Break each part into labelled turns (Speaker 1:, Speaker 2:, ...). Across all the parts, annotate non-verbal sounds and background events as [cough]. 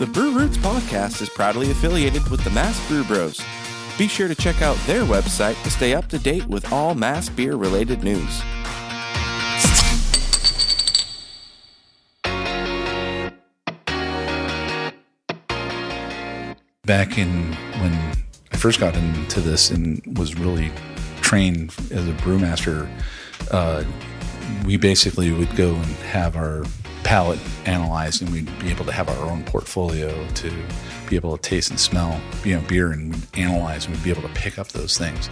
Speaker 1: The Brew Roots podcast is proudly affiliated with the Mass Brew Bros. Be sure to check out their website to stay up to date with all mass beer related news.
Speaker 2: back in when I first got into this and was really trained as a brewmaster, uh, we basically would go and have our palate analyzed, and we'd be able to have our own portfolio to be able to taste and smell, you know, beer, and we'd analyze, and we'd be able to pick up those things.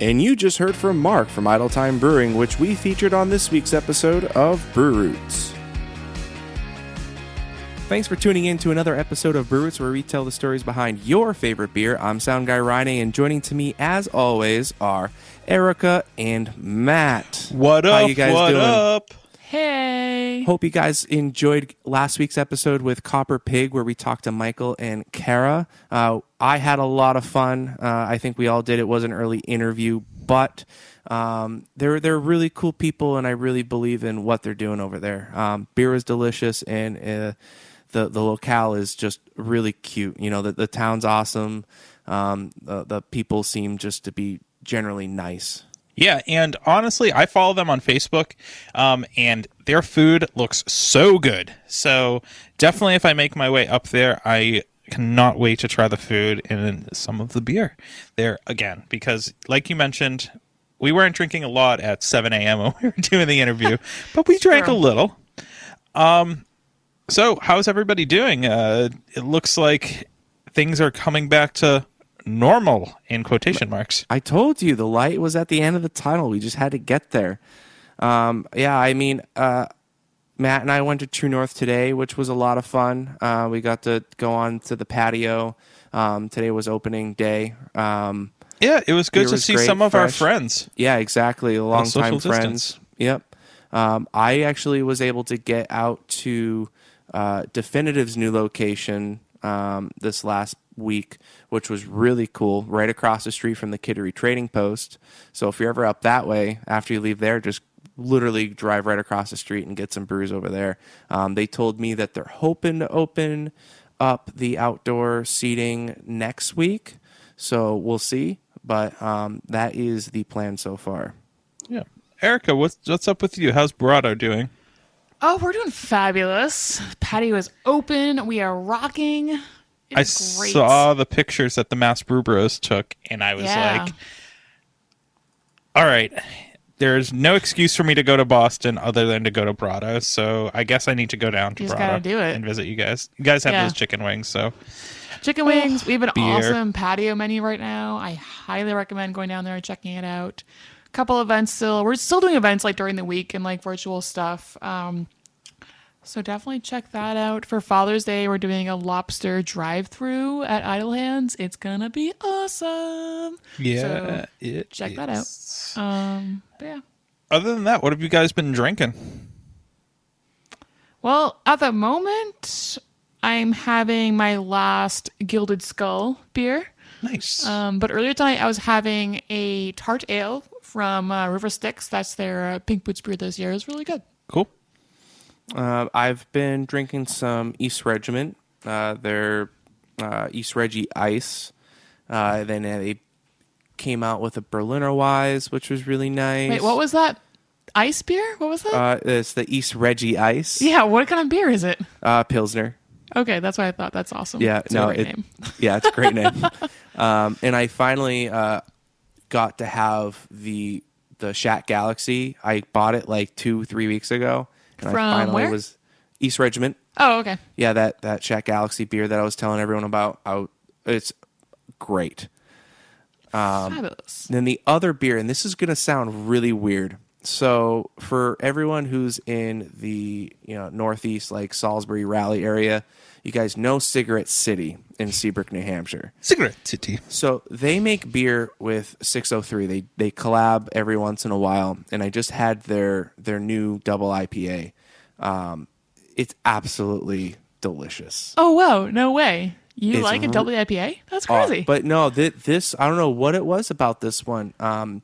Speaker 1: And you just heard from Mark from Idle Time Brewing, which we featured on this week's episode of Brew Roots. Thanks for tuning in to another episode of Brew Roots, where we tell the stories behind your favorite beer. I'm Sound Guy Ryan, and joining to me, as always, are Erica and Matt.
Speaker 3: What up?
Speaker 1: How you guys
Speaker 3: what
Speaker 1: doing?
Speaker 3: up?
Speaker 4: Hey.
Speaker 1: Hope you guys enjoyed last week's episode with Copper Pig, where we talked to Michael and Kara. Uh, I had a lot of fun. Uh, I think we all did. It was an early interview, but um, they're they're really cool people, and I really believe in what they're doing over there. Um, beer is delicious, and uh, the the locale is just really cute. You know, the the town's awesome. Um, the the people seem just to be generally nice.
Speaker 3: Yeah, and honestly, I follow them on Facebook, um, and their food looks so good. So definitely, if I make my way up there, I cannot wait to try the food and some of the beer there again. Because, like you mentioned, we weren't drinking a lot at 7 a.m. when [laughs] we were doing the interview, [laughs] but we drank a little. Um, so how's everybody doing? Uh, it looks like things are coming back to normal in quotation marks.
Speaker 1: I told you the light was at the end of the tunnel. We just had to get there. Um, yeah, I mean, uh, Matt and I went to True North today, which was a lot of fun. Uh, we got to go on to the patio. Um, today was opening day. Um,
Speaker 3: Yeah, it was good to
Speaker 1: was
Speaker 3: see
Speaker 1: great,
Speaker 3: some of our friends.
Speaker 1: yeah, exactly. A long time friends.
Speaker 3: distance.
Speaker 1: Yep. Um, I actually was able to get out to uh, Definitive's new location um, this last week, which was really cool, right across the street from the Kittery Trading Post. So if you're ever up that way, after you leave there, just literally drive right across the street and get some brews over there. Um, they told me that they're hoping to open up the outdoor seating next week. So we'll see. But um, that is the plan so far.
Speaker 3: Yeah. Erica, what's what's up with you? How's Brato doing?
Speaker 4: Oh, we're doing fabulous. Patio is open. We are rocking.
Speaker 3: I
Speaker 4: great.
Speaker 3: saw the pictures that the Mass Brew Bros took, and I was
Speaker 4: Yeah.
Speaker 3: like, "All right, there's no excuse for me to go to Boston other than to go to Brato. So I guess I need to go down to
Speaker 4: You Brato
Speaker 3: and visit you guys. You guys have
Speaker 4: Yeah.
Speaker 3: those chicken wings, so
Speaker 4: Chicken wings. we have an [sighs]
Speaker 3: beer.
Speaker 4: awesome patio menu right now. I highly recommend going down there and checking it out. A couple events still. We're still doing events like during the week and like virtual stuff. Um, so definitely check that out. For Father's Day, we're doing a lobster drive-through at Idle Hands. It's gonna be awesome.
Speaker 3: yeah, it
Speaker 4: check that out. Um, but yeah.
Speaker 3: Other than that, what have you guys been drinking?
Speaker 4: Well, at the moment, I'm having my last Gilded Skull beer.
Speaker 3: Nice.
Speaker 4: Um, but earlier tonight, I was having a tart ale from uh, River Sticks. That's their uh, Pink Boots beer this year. It was really good.
Speaker 3: cool.
Speaker 1: Uh, I've been drinking some East Regiment. Uh, their uh, East Reggie Ice. Uh, then they came out with a Berliner Weisse, which was really nice.
Speaker 4: Wait, what was that? Ice beer? What was that?
Speaker 1: Uh, it's the East Reggie Ice.
Speaker 4: yeah, what kind of beer is it?
Speaker 1: Uh, Pilsner.
Speaker 4: Okay, that's why I thought. That's awesome.
Speaker 1: Yeah,
Speaker 4: It's a
Speaker 1: no,
Speaker 4: great
Speaker 1: it-
Speaker 4: name. [laughs]
Speaker 1: Yeah, it's a great name. [laughs] um, and I finally uh, got to have the the Shat Galaxy. I bought it like two, three weeks ago, and
Speaker 4: From
Speaker 1: I finally
Speaker 4: where?
Speaker 1: was East Regiment.
Speaker 4: Oh, okay.
Speaker 1: Yeah, that that Shat Galaxy beer that I was telling everyone about. I, it's great. Um,
Speaker 4: Fabulous.
Speaker 1: Then the other beer, and this is going to sound really weird. So for everyone who's in the you know northeast, like Salisbury Raleigh area, you guys know Cigarette City in Seabrook, New Hampshire.
Speaker 3: Cigarette City.
Speaker 1: So they make beer with 603. They they collab every once in a while, and I just had their their new double IPA. Um, it's absolutely delicious.
Speaker 4: Oh, wow. No way. You
Speaker 1: It's
Speaker 4: like a
Speaker 1: r-
Speaker 4: double IPA? That's
Speaker 1: Uh,
Speaker 4: crazy.
Speaker 1: but no, th- this I don't know what it was about this one. Um, and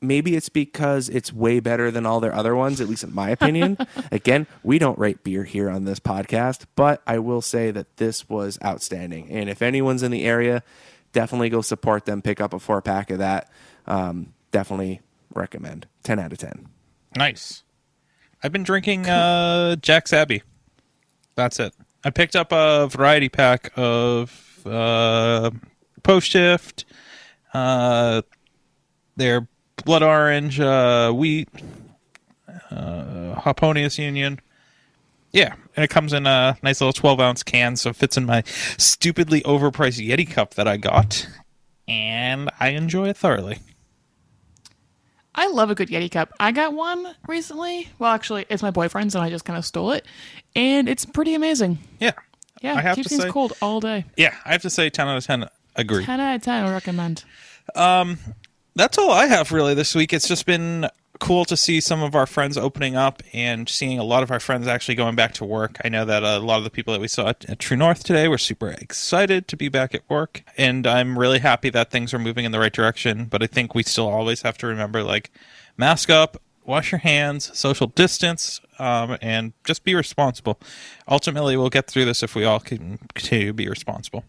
Speaker 1: maybe it's because it's way better than all their other ones, at least in my opinion. [laughs] Again, we don't rate beer here on this podcast, but I will say that this was outstanding. And if anyone's in the area, definitely go support them. Pick up a four pack of that. Um, definitely recommend. Ten out of ten.
Speaker 3: Nice. I've been drinking uh, Jack's Abbey. That's it. I picked up a variety pack of uh, post shift, uh, their blood orange uh, wheat, uh, Hoponius Union. Yeah, and it comes in a nice little 12 ounce can, so it fits in my stupidly overpriced Yeti cup that I got, and I enjoy it thoroughly.
Speaker 4: I love a good Yeti cup. I got one recently. Well, actually, it's my boyfriend's, and I just kind of stole it, and it's pretty amazing.
Speaker 3: Yeah,
Speaker 4: Yeah,
Speaker 3: I have
Speaker 4: keeps
Speaker 3: to
Speaker 4: things
Speaker 3: say,
Speaker 4: cold all day.
Speaker 3: yeah, I have to say 10 out of 10 agree.
Speaker 4: Ten out of ten. I recommend.
Speaker 3: That's all I have really this week. It's just been cool to see some of our friends opening up and seeing a lot of our friends actually going back to work. I know that a lot of the people that we saw at, at True North today were super excited to be back at work, and I'm really happy that things are moving in the right direction. But I think we still always have to remember like mask up, wash your hands, social distance, um, and just be responsible. Ultimately, we'll get through this if we all can continue to be responsible.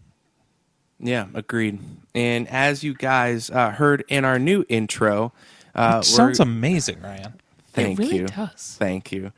Speaker 1: Yeah, agreed. And as you guys uh, heard in our new intro, uh,
Speaker 3: Sounds amazing, Ryan. [laughs]
Speaker 1: Thank
Speaker 4: really
Speaker 1: you.
Speaker 4: does.
Speaker 1: Thank you.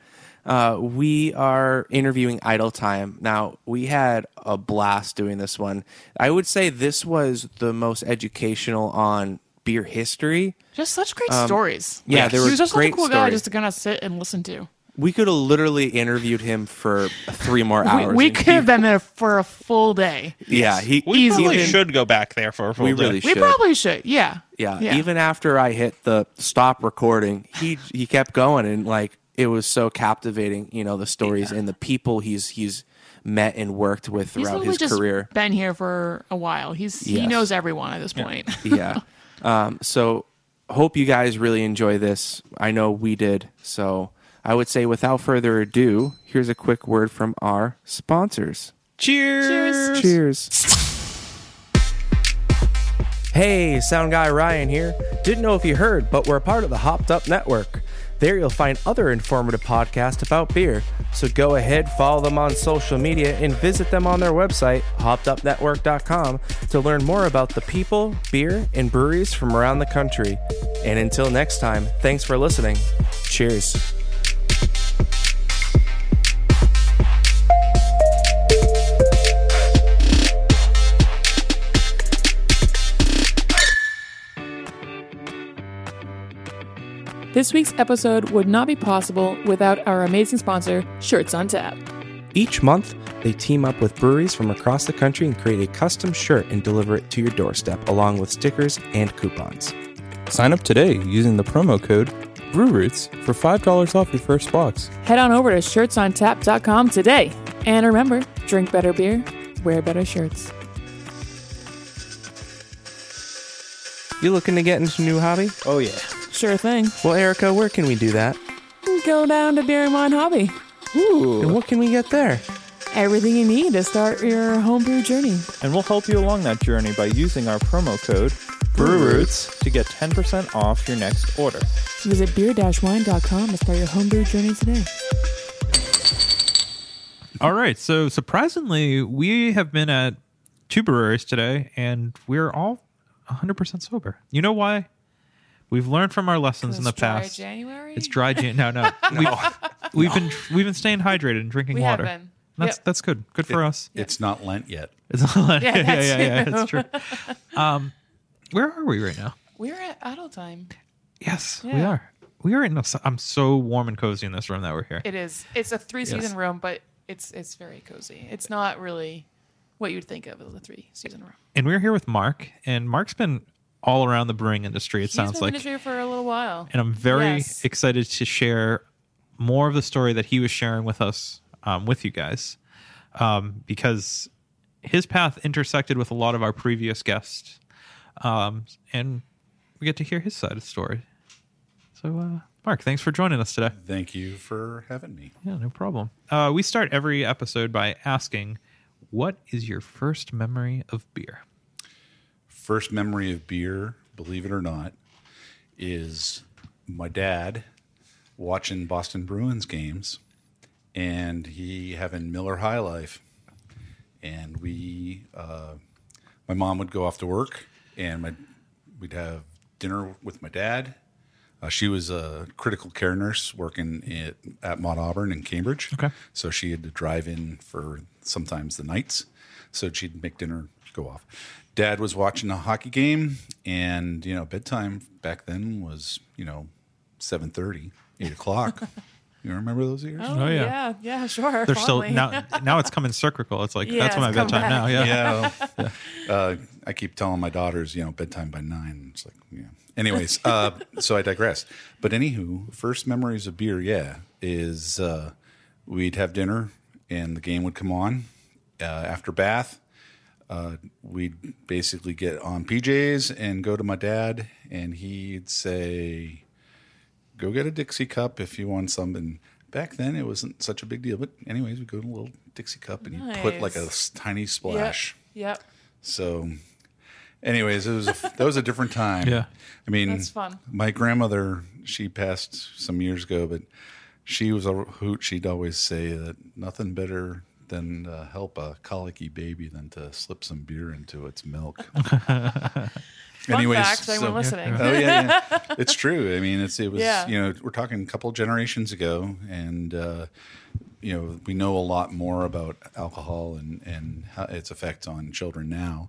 Speaker 1: Uh, we are interviewing Idletyme. Now, we had a blast doing this one. I would say this was the most educational on beer history.
Speaker 4: Just such great stories.
Speaker 1: Um, yeah,
Speaker 3: Yes.
Speaker 1: there
Speaker 4: he was just
Speaker 1: great
Speaker 4: such a cool guy
Speaker 1: stories.
Speaker 4: just to kind of sit and listen to.
Speaker 1: We could have literally interviewed him for three more hours.
Speaker 4: we
Speaker 1: and
Speaker 4: could have been there for a full day.
Speaker 1: Yeah, he.
Speaker 3: We
Speaker 4: Easy.
Speaker 3: probably
Speaker 4: Even-
Speaker 3: should go back there for a full
Speaker 1: We
Speaker 3: day.
Speaker 1: really
Speaker 4: We probably should. Yeah.
Speaker 1: Yeah, even after I hit the stop recording, he he kept going and like it was so captivating, you know, the stories and the people he's he's met and worked with throughout
Speaker 4: literally
Speaker 1: his
Speaker 4: just
Speaker 1: career.
Speaker 4: been here for a while. He's he knows everyone at this point. [laughs]
Speaker 1: yeah. Um, so hope you guys really enjoy this. I know we did. So I would say without further ado, here's a quick word from our sponsors.
Speaker 3: Cheers.
Speaker 1: Cheers. Hey, Sound Guy Ryan here. Didn't know if you heard, but we're a part of the Hopped Up Network. There you'll find other informative podcasts about beer. So go ahead, follow them on social media, and visit them on their website, hoppedupnetwork.com, to learn more about the people, beer, and breweries from around the country. And until next time, thanks for listening. Cheers.
Speaker 4: This week's episode would not be possible without our amazing sponsor, Shirts on Tap.
Speaker 1: Each month, they team up with breweries from across the country and create a custom shirt and deliver it to your doorstep, along with stickers and coupons.
Speaker 5: Sign up today using the promo code BrewRoots for $5 off your first box.
Speaker 4: Head on over to shirtsontap.com today. And remember, drink better beer, wear better shirts.
Speaker 1: You looking to get into a new hobby?
Speaker 5: Oh, yeah.
Speaker 4: Sure thing.
Speaker 1: Well, Erica, where can we do that?
Speaker 4: Go down to Beer and Wine Hobby.
Speaker 1: And what can we get there?
Speaker 4: Everything you need to start your homebrew journey.
Speaker 5: And we'll help you along that journey by using our promo code BrewRoots to get 10% off your next order.
Speaker 4: Visit beer-wine.com to start your homebrew journey today.
Speaker 6: All right. So surprisingly, we have been at two breweries today, and we're all 100% sober. You know why? We've learned from our lessons in the past.
Speaker 4: January?
Speaker 6: It's dry Jan. No, no. [laughs] We've, we've been we've been staying hydrated and drinking
Speaker 4: We have
Speaker 6: water.
Speaker 4: been.
Speaker 6: That's
Speaker 4: Yep.
Speaker 6: that's good. Good for us. [laughs]
Speaker 2: It's not Lent yet.
Speaker 6: It's not
Speaker 4: Yeah,
Speaker 6: yeah, yeah, yeah, yeah,
Speaker 4: true.
Speaker 6: That's true. [laughs] Um, where are we right now?
Speaker 4: We're at Idletyme.
Speaker 6: Yes, we are. We are in. A, I'm so warm and cozy in this room that we're here.
Speaker 4: It is. It's a three season
Speaker 6: Yes.
Speaker 4: room, but it's it's very cozy. It's not really what you'd think of as a three season room.
Speaker 6: and we're here with Mark, and Mark's been all around the brewing industry. It
Speaker 4: He's
Speaker 6: sounds
Speaker 4: been
Speaker 6: like
Speaker 4: in the industry for a little while.
Speaker 6: and I'm very
Speaker 4: Yes.
Speaker 6: excited to share more of the story that he was sharing with us, um, with you guys, um, because his path intersected with a lot of our previous guests, um, and we get to hear his side of the story. So, uh, Mark, thanks for joining us today.
Speaker 2: Thank you for having me.
Speaker 6: Yeah, no problem. Uh, we start every episode by asking, "What is your first memory of beer?"
Speaker 2: First memory of beer, believe it or not, is my dad watching Boston Bruins games, and he having Miller High Life, and we, uh, my mom would go off to work, and my we'd have dinner with my dad. Uh, she was a critical care nurse working at, at Mount Auburn in Cambridge.
Speaker 6: Okay.
Speaker 2: So she had to drive in for sometimes the nights. So she'd make dinner, go off. Dad was watching a hockey game, and you know bedtime back then was you know seven thirty, eight o'clock. [laughs] you remember those years?
Speaker 4: Oh,
Speaker 6: yeah.
Speaker 4: yeah, yeah, sure.
Speaker 6: They're still now. [laughs] Now it's coming cyclical. It's like
Speaker 4: Yeah,
Speaker 6: that's my
Speaker 4: it's come
Speaker 6: bedtime
Speaker 4: back.
Speaker 6: now. Yeah.
Speaker 2: yeah. [laughs] Uh, I keep telling my daughters, you know, bedtime by nine. It's like, yeah. Anyways, uh, so I digress. But anywho, first memories of beer, yeah, is uh, we'd have dinner and the game would come on uh, after bath. Uh, we'd basically get on PJs and go to my dad, and he'd say, "Go get a Dixie cup if you want something." Back then, it wasn't such a big deal, but anyways, we go to a little Dixie cup, and you put like a
Speaker 4: Nice.
Speaker 2: s- tiny
Speaker 4: Yep,
Speaker 2: splash.
Speaker 4: Yep.
Speaker 2: So, anyways, it was a, that was a different time.
Speaker 6: Yeah.
Speaker 2: I mean,
Speaker 4: That's fun.
Speaker 2: My grandmother, she passed some years ago, but she was a hoot. She'd always say that nothing better than uh, help a colicky baby than to slip some beer into its milk. [laughs]
Speaker 4: Fun fact, anyone listening.
Speaker 2: Oh yeah, yeah, [laughs] it's true. I mean, it's it was
Speaker 4: Yeah.
Speaker 2: you know we're talking a couple generations ago, and uh, you know we know a lot more about alcohol and and how its effect on children now,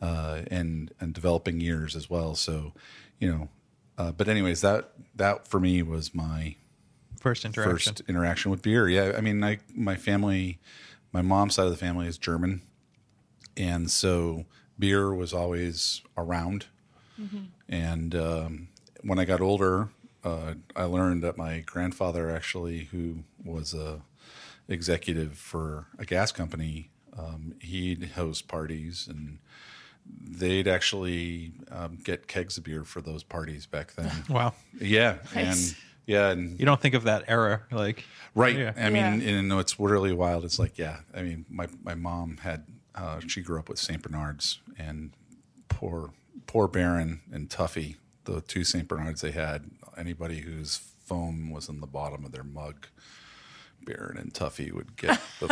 Speaker 2: uh, and and developing years as well. So, you know, uh, but anyways, that that for me was my
Speaker 6: First interaction.
Speaker 2: first interaction with beer. Yeah, I mean, I my family, my mom's side of the family is German, and so beer was always around. And um, when I got older, uh, I learned that my grandfather actually, who was a executive for a gas company, um, he'd host parties and. They'd actually um, get kegs of beer for those parties back then.
Speaker 6: Wow.
Speaker 2: Yeah,
Speaker 4: Nice.
Speaker 2: and yeah, and
Speaker 6: You don't think of that era like
Speaker 2: Right.
Speaker 6: Yeah.
Speaker 2: I mean,
Speaker 4: Yeah.
Speaker 2: and it's really wild. It's like, yeah. I mean, my my mom had uh, she grew up with Saint Bernards, and poor poor Baron and Tuffy, the two Saint Bernards they had. Anybody whose foam was in the bottom of their mug, Baron and Tuffy would get. The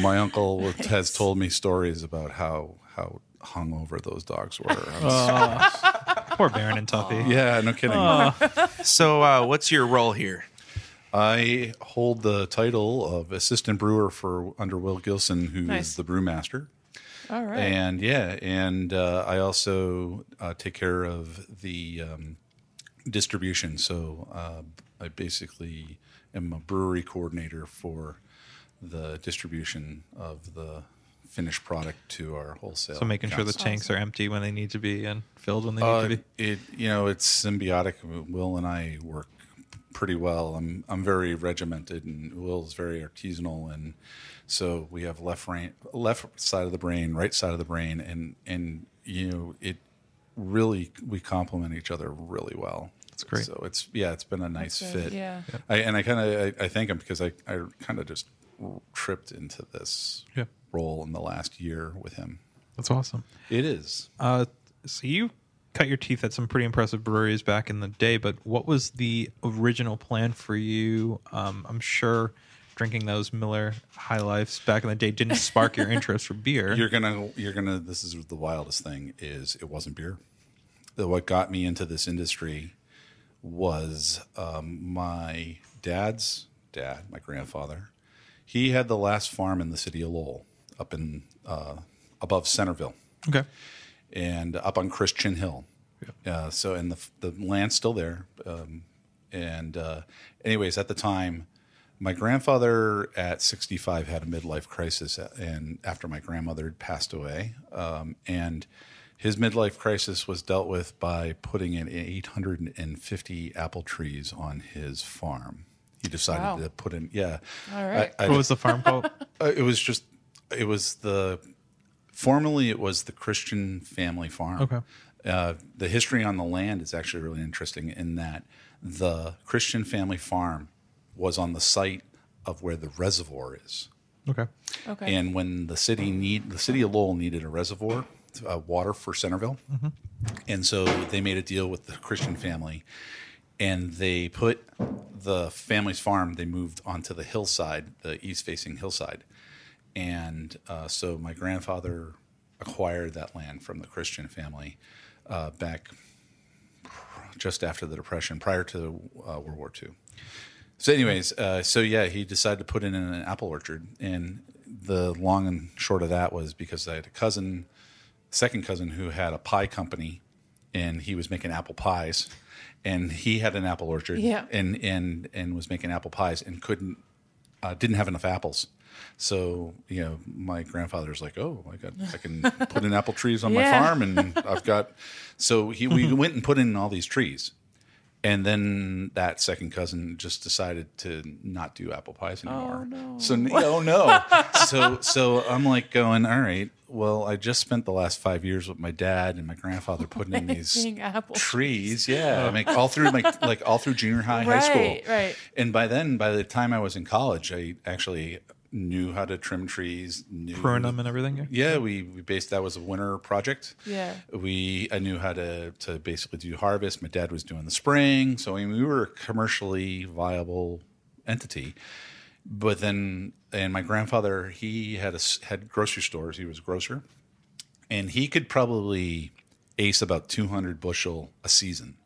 Speaker 2: [laughs] my uncle would- has told me stories about how how hungover those dogs were. I was-
Speaker 6: poor Baron and Tuffy. [laughs]
Speaker 2: yeah, no kidding.
Speaker 1: So, uh, what's your role here?
Speaker 2: I hold the title of assistant brewer for under Will Gilson, who is
Speaker 4: Nice.
Speaker 2: the brewmaster.
Speaker 4: All right.
Speaker 2: And yeah, and uh, I also uh, take care of the um, distribution. So uh, I basically am a brewery coordinator for the distribution of the finished product to our wholesale.
Speaker 6: So making sure the
Speaker 2: accounts.
Speaker 6: tanks are empty when they need to be and filled when they need
Speaker 2: Uh,
Speaker 6: to be.
Speaker 2: it you know it's symbiotic. Will and I work pretty well. I'm I'm very regimented, and Will's very artisanal, and so we have left brain, left side of the brain, right side of the brain, and and you know it really we complement each other really well. That's
Speaker 6: great.
Speaker 2: So it's yeah, it's been a nice fit.
Speaker 4: yeah.
Speaker 2: I, and I kind of I, I thank him because I I kind of just tripped into this
Speaker 6: Yeah.
Speaker 2: Role in the last year with him.
Speaker 6: That's awesome.
Speaker 2: It is.
Speaker 6: Uh, so you cut your teeth at some pretty impressive breweries back in the day, but what was the original plan for you? Um, I'm sure drinking those Miller High Lifes back in the day didn't spark your [laughs] interest for beer.
Speaker 2: You're gonna, you're gonna. This is the wildest thing: is it wasn't beer. What got me into this industry was um, my dad's dad, my grandfather. He had the last farm in the city of Lowell, up in uh, above Centralville,
Speaker 6: okay.
Speaker 2: and up on Christian Hill. Uh, so, and the the land's still there. Um, and uh, anyways, at the time, my grandfather at 65 had a midlife crisis, and after my grandmother had passed away, um, and his midlife crisis was dealt with by putting in 850 apple trees on his farm. He decided
Speaker 4: Wow.
Speaker 2: to put in, yeah.
Speaker 4: All right.
Speaker 2: I- I-
Speaker 6: What was the farm called? [laughs]
Speaker 2: uh, it was just, it was the, formerly it was the Christian Family Farm.
Speaker 6: Okay.
Speaker 2: Uh, the history on the land is actually really interesting in that the Christian Family Farm was on the site of where the reservoir is.
Speaker 6: okay.
Speaker 4: okay.
Speaker 2: And when the city need the city of Lowell needed a reservoir, uh, water for Centralville, and so they made a deal with the Christian family, and they put the family's farm. They moved onto the hillside, the east-facing hillside, and uh, so my grandfather acquired that land from the Christian family uh, back just after the Depression, prior to uh, World War II. So, anyways, uh, so yeah, he decided to put in an apple orchard, and the long and short of that was because I had a cousin, second cousin, who had a pie company, and he was making apple pies, and he had an apple orchard,
Speaker 4: Yeah.
Speaker 2: and and and was making apple pies, and couldn't uh, didn't have enough apples. So you know, my grandfather's like, "Oh, I got, I can [laughs] put in apple trees on my
Speaker 4: Yeah.
Speaker 2: farm, and [laughs] I've got." So he we [laughs] went and put in all these trees, and then that second cousin just decided to not do apple pies oh, anymore.
Speaker 4: no.
Speaker 2: So oh no. so so I'm like going, all right. Well, I just spent the last five years with my dad and my grandfather putting in these
Speaker 4: apple
Speaker 2: trees. Yeah, I mean, all through my like all through junior high, high school.
Speaker 4: Right, right.
Speaker 2: And by then, by the time I was in college, I actually knew how to trim trees. Knew,
Speaker 6: Prune them and everything.
Speaker 2: Yeah, we, we based that was a winter project.
Speaker 4: Yeah.
Speaker 2: We I knew how to to basically do harvest. My dad was doing the spring, so I mean we were a commercially viable entity. But then, and my grandfather he had a s had grocery stores. He was a grocer, and he could probably ace about two hundred bushel a season.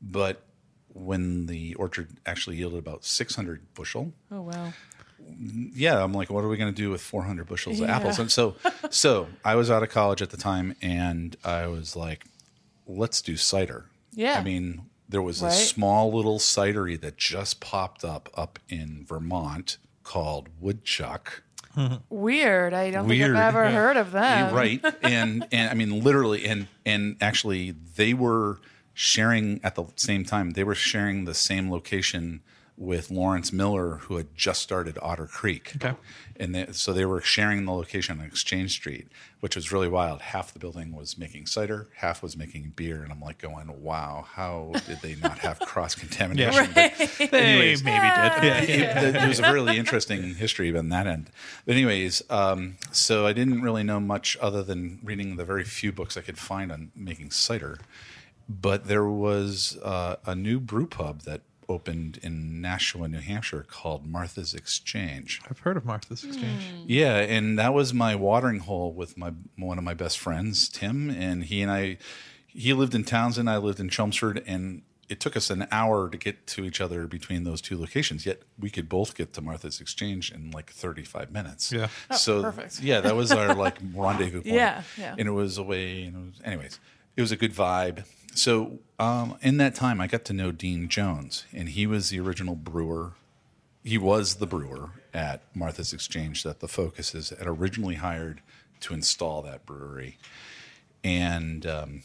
Speaker 2: But when the orchard actually yielded about six hundred bushel,
Speaker 4: Oh wow.
Speaker 2: Yeah, I'm like, what are we going to do with 400 bushels of
Speaker 4: Yeah.
Speaker 2: apples? And so, so I was out of college at the time, and I was like, let's do cider.
Speaker 4: Yeah.
Speaker 2: I mean, there was a small little cidery that just popped up up in Vermont called Woodchuck.
Speaker 4: Weird. I don't
Speaker 2: Weird.
Speaker 4: think I've ever heard of them.
Speaker 2: You're right, and and I mean literally, and and actually they were sharing at the same time. They were sharing the same location with Lawrence Miller, who had just started Otter Creek.
Speaker 6: Okay.
Speaker 2: and they, so they were sharing the location on Exchange Street, which was really wild. Half the building was making cider, half was making beer, and I'm like going, "Wow, how did they not have [laughs] cross contamination?"
Speaker 6: Yeah, They
Speaker 2: anyways.
Speaker 6: maybe did.
Speaker 2: Yeah, [laughs] it, there was a really interesting history on that end. But anyways, um, so I didn't really know much other than reading the very few books I could find on making cider. But there was uh, a new brew pub that opened in Nashua, New Hampshire, called Martha's Exchange.
Speaker 6: I've heard of Martha's Exchange. Hmm.
Speaker 2: Yeah, and that was my watering hole with my one of my best friends, Tim, and he and I. He lived in Townsend, I lived in Chelmsford, and it took us an hour to get to each other between those two locations. Yet we could both get to Martha's Exchange in like thirty-five minutes.
Speaker 6: Yeah.
Speaker 2: Oh, so
Speaker 4: perfect.
Speaker 2: yeah, that was our like [laughs] rendezvous point.
Speaker 4: Yeah, yeah.
Speaker 2: And it was away, and it was, anyways, it was a good vibe. So um, in that time, I got to know Dean Jones, and he was the original brewer he was the brewer at Martha's Exchange that the Fokases had originally hired to install that brewery. And um,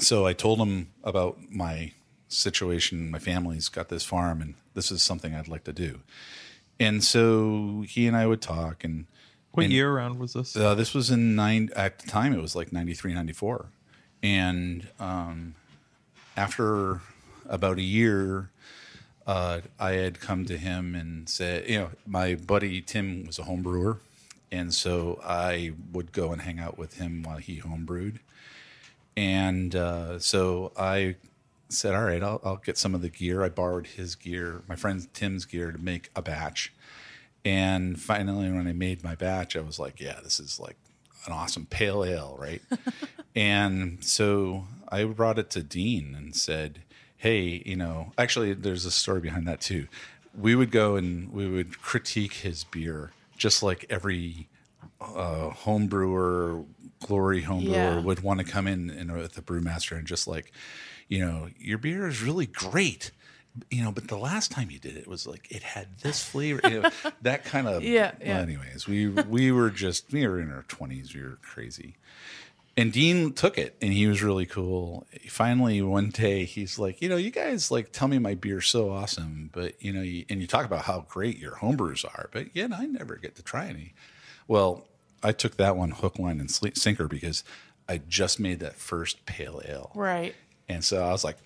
Speaker 2: so I told him about my situation. My family's got this farm, and this is something I'd like to do. And so he and I would talk. And
Speaker 6: What
Speaker 2: and-
Speaker 6: year around was this?
Speaker 2: uh, this was in nine at the time. It was like 93, 94. And um, after about a year, uh, I had come to him and said, you know, my buddy Tim was a home brewer, and so I would go and hang out with him while he homebrewed, and uh, so I said, all right, I'll, I'll get some of the gear. I borrowed his gear, my friend Tim's gear, to make a batch. And finally, when I made my batch, I was like, yeah, this is like an awesome pale ale, right? [laughs] and so I brought it to Dean and said, hey, you know, actually, there's a story behind that too. We would go and we would critique his beer just like every uh, home brewer, glory home brewer
Speaker 4: Yeah.
Speaker 2: would want to come in and with the brewmaster and just like, you know, your beer is really great. You know, but the last time you did it was like it had this [laughs] flavor, you know, that kind of. [laughs]
Speaker 4: Yeah, yeah.
Speaker 2: Anyways, we we were just we were in our twenties. We were crazy, and Dean took it, and he was really cool. Finally, one day, he's like, you know, you guys like tell me my beer's so awesome, but you know, you, and you talk about how great your homebrews are, but yet I never get to try any. Well, I took that one hook, line, and sinker because I just made that first pale ale,
Speaker 4: Right.
Speaker 2: and so I was like,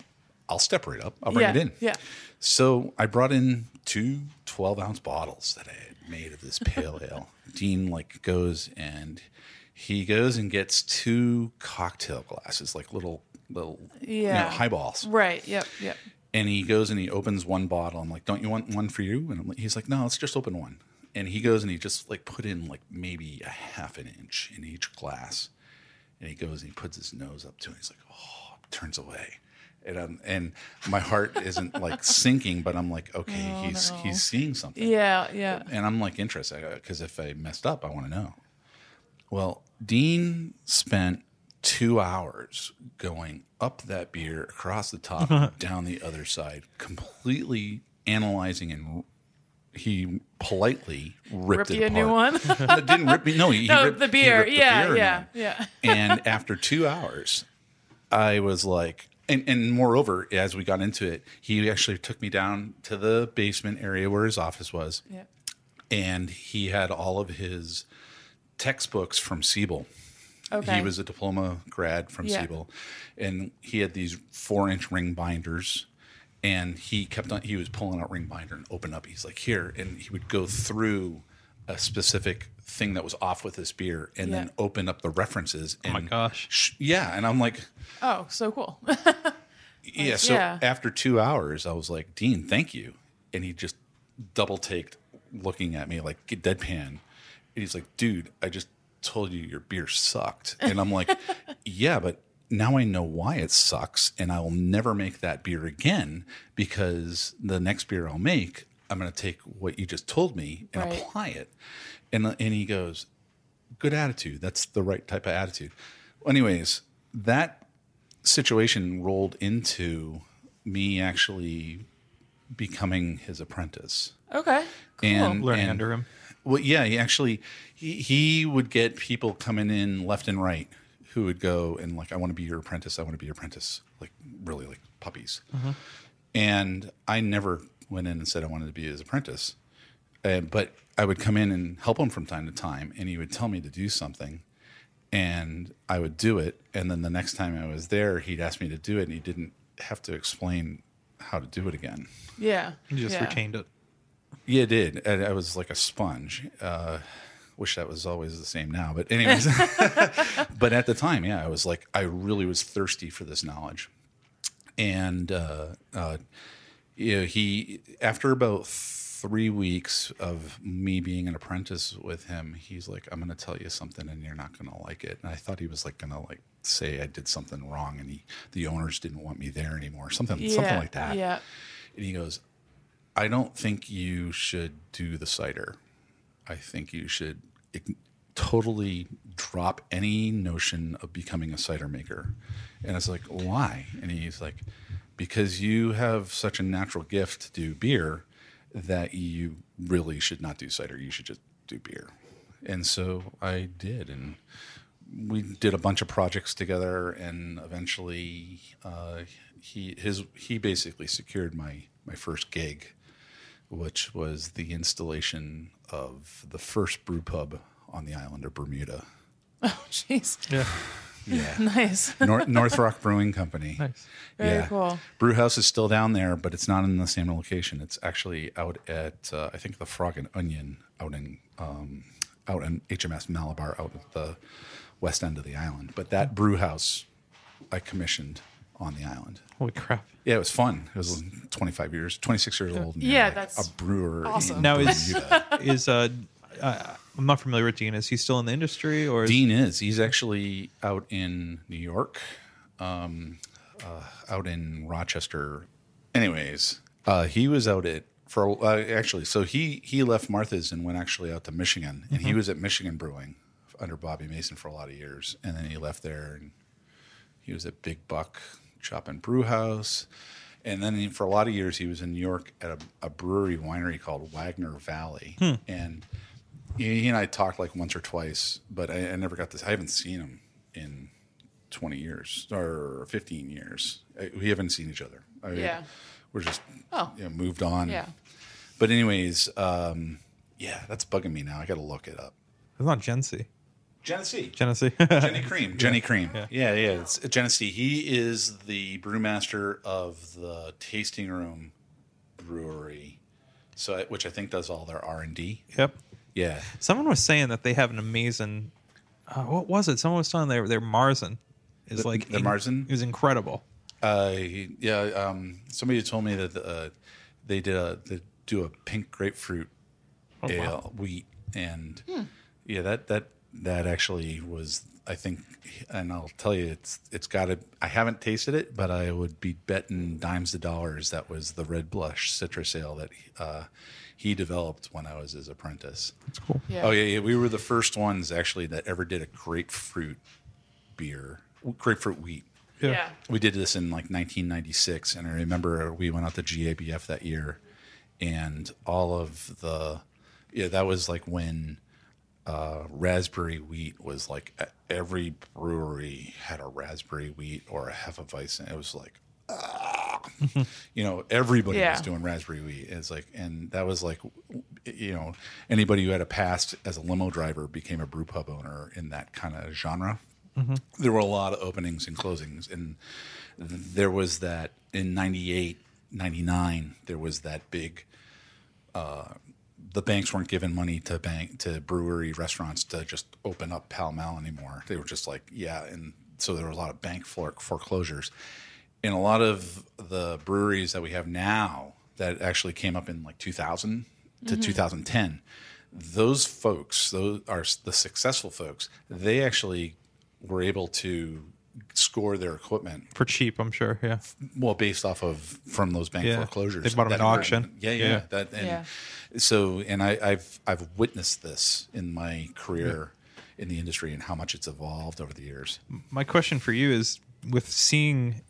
Speaker 2: I'll step right up. I'll bring
Speaker 4: Yeah,
Speaker 2: it in.
Speaker 4: yeah.
Speaker 2: So I brought in two 12 ounce bottles that I had made of this pale [laughs] ale. Dean like goes and he goes and gets two cocktail glasses, like little little you know, highballs.
Speaker 4: Right. Yep. Yep.
Speaker 2: And he goes and he opens one bottle. I'm like, "Don't you want one for you?" And I'm like, he's like, "No, let's just open one." And he goes and he just like put in like maybe a half an inch in each glass. And he goes and he puts his nose up to it. He's like, "Oh," turns away. And I'm, um, and my heart isn't like sinking, but I'm like, okay, he's
Speaker 4: no.
Speaker 2: he's seeing something
Speaker 4: Yeah. Yeah.
Speaker 2: and I'm like interested because if I messed up, I want to know. Well, Dean spent two hours going up that beer across the top, [laughs] down the other side, completely analyzing and he politely ripped
Speaker 4: Rip
Speaker 2: it
Speaker 4: you a new one. [laughs]
Speaker 2: No, didn't rip me. No, he, he [laughs] ripped
Speaker 4: the
Speaker 2: he
Speaker 4: beer.
Speaker 2: ripped the
Speaker 4: Yeah.
Speaker 2: beer
Speaker 4: yeah. Yeah.
Speaker 2: and after two hours, I was like, and, and moreover, as we got into it, he actually took me down to the basement area where his office was,
Speaker 4: Yeah.
Speaker 2: and he had all of his textbooks from Siebel.
Speaker 4: Okay.
Speaker 2: He was a diploma grad from
Speaker 4: Yeah.
Speaker 2: Siebel, and he had these four-inch ring binders. And he kept on. He was pulling out ring binder and open up. He's like, "Here," and he would go through a specific thing that was off with this beer, and then
Speaker 4: Yeah.
Speaker 2: open up the references. Oh and
Speaker 6: my gosh.
Speaker 2: sh- yeah, and I'm like,
Speaker 4: Oh, so cool. [laughs]
Speaker 2: yeah. So
Speaker 4: yeah.
Speaker 2: after two hours, I was like, Dean, thank you. And he just double taked, looking at me like deadpan. And he's like, dude, I just told you your beer sucked. And I'm like, [laughs] yeah, but now I know why it sucks, and I will never make that beer again because the next beer I'll make, I'm going to take what you just told me and
Speaker 4: Right.
Speaker 2: apply it. And and he goes, good attitude. That's the right type of attitude. Anyways, that situation rolled into me actually becoming his apprentice.
Speaker 4: Okay. Cool.
Speaker 2: And
Speaker 6: Learning
Speaker 2: and-
Speaker 6: under him.
Speaker 2: Well, yeah, he actually he, he would get people coming in left and right who would go and like, I want to be your apprentice. I want to be your apprentice. Like really like puppies. Mm-hmm. And I never went in and said I wanted to be his apprentice. Uh, but I would come in and help him from time to time, and he would tell me to do something, and I would do it. And then the next time I was there, he'd ask me to do it, and he didn't have to explain how to do it again.
Speaker 4: yeah.
Speaker 6: You just
Speaker 4: yeah.
Speaker 6: retained it.
Speaker 2: Yeah, it did. And I was like a sponge. Uh, wish that was always the same now. But anyways, [laughs] [laughs] but at the time, yeah, I was like, I really was thirsty for this knowledge. And uh, uh, you know, he after about three weeks of me being an apprentice with him, he's like, I'm going to tell you something, and you're not going to like it. And I thought he was like going to like say I did something wrong, and he the owners didn't want me there anymore, something something like that.
Speaker 4: Yeah.
Speaker 2: And he goes, I don't think you should do the cider. I think you should totally drop any notion of becoming a cider maker. And it's like, why? And he's like, because you have such a natural gift to do beer that you really should not do cider. You should just do beer. And so I did. And we did a bunch of projects together, and eventually, uh, he his he basically secured my my first gig, which was the installation of the first brew pub on the island of Bermuda.
Speaker 4: Oh, jeez.
Speaker 6: Yeah.
Speaker 2: Yeah, [laughs]
Speaker 4: Nice.
Speaker 2: North, North Rock Brewing Company.
Speaker 6: Nice.
Speaker 4: Very cool.
Speaker 2: Brew house is still down there, but it's not in the same location. It's actually out at uh, I think the Frog and Onion out in um, out in HMS Malabar out at the west end of the island. But that brew house I commissioned on the island.
Speaker 6: Holy crap.
Speaker 2: Yeah, it was fun. It was 25 years, 26 years old.
Speaker 4: Yeah,
Speaker 2: like
Speaker 4: that's
Speaker 2: a brewer.
Speaker 4: awesome.
Speaker 2: in
Speaker 6: Now is is uh, uh I'm not familiar with Dean. Is he still in the industry or is,
Speaker 2: Dean is. He's actually out in New York, um, uh, out in Rochester. Anyways, uh, he was out at for uh, actually. So he he left Martha's and went actually out to Michigan, and he was at Michigan Brewing under Bobby Mason for a lot of years, and then he left there and he was at Big Buck Shop and Brew House. And then for a lot of years, he was in New York at a, a brewery winery called Wagner Valley. And he and I talked like once or twice, but I, I never got this. I haven't seen him in 20 years or 15 years. I, we haven't seen each other. I,
Speaker 4: Yeah.
Speaker 2: We're just
Speaker 4: Oh.
Speaker 2: you know, moved on.
Speaker 4: Yeah.
Speaker 2: But, anyways, um, yeah, that's bugging me now. I got to look it up.
Speaker 6: It's not Genesee.
Speaker 2: Genesee.
Speaker 6: Genesee. [laughs]
Speaker 2: Genny Cream. Genny Cream. Yeah, yeah. It's Genesee. He is the brewmaster of the Tasting Room Brewery, so which I think does all their R and D.
Speaker 6: yep.
Speaker 2: Yeah.
Speaker 6: Someone was saying that they have an amazing uh, what was it? Someone was telling their their Marzen is
Speaker 2: The-
Speaker 6: like
Speaker 2: the Marzen?
Speaker 6: is incredible.
Speaker 2: Uh, yeah. Um, somebody told me that uh, they did a they do a pink grapefruit ale wheat, and yeah, that that that actually was I think, and I'll tell you, it's it's got to. I haven't tasted it, but I would be betting dimes to dollars that was the red blush citrus ale that uh, he developed when I was his apprentice.
Speaker 6: It's cool.
Speaker 4: Yeah.
Speaker 2: Oh yeah, yeah, we were the first ones actually that ever did a grapefruit beer, grapefruit wheat.
Speaker 4: Yeah.
Speaker 2: We did this in like 1996, and I remember we went out to GABF that year, and all of the yeah, that was like when uh, raspberry wheat was like every brewery had a raspberry wheat or a hefeweizen. It was like. Ah. [laughs] you know, everybody
Speaker 4: Yeah.
Speaker 2: was doing raspberry wheat. It's like, and that was like, you know, anybody who had a past as a limo driver became a brew pub owner in that kind of genre there were a lot of openings and closings and there was that in 98 99 there was that big uh, the banks weren't giving money to bank to brewery restaurants to just open up Pall Mall anymore they were just like yeah and so there were a lot of bank fore- foreclosures and a lot of the breweries that we have now that actually came up in like 2000 to mm-hmm. 2010 those folks those are the successful folks they actually were able to score their equipment
Speaker 6: For cheap, I'm sure. Yeah.
Speaker 2: well based off of from those bank
Speaker 6: Yeah.
Speaker 2: foreclosures
Speaker 6: They bought 'em
Speaker 2: That
Speaker 6: at auction.
Speaker 2: yeah yeah,
Speaker 6: Yeah.
Speaker 2: that and
Speaker 4: Yeah.
Speaker 2: so and I, i've i've witnessed this in my career in the industry and how much it's evolved over the years
Speaker 6: My question for you is with seeing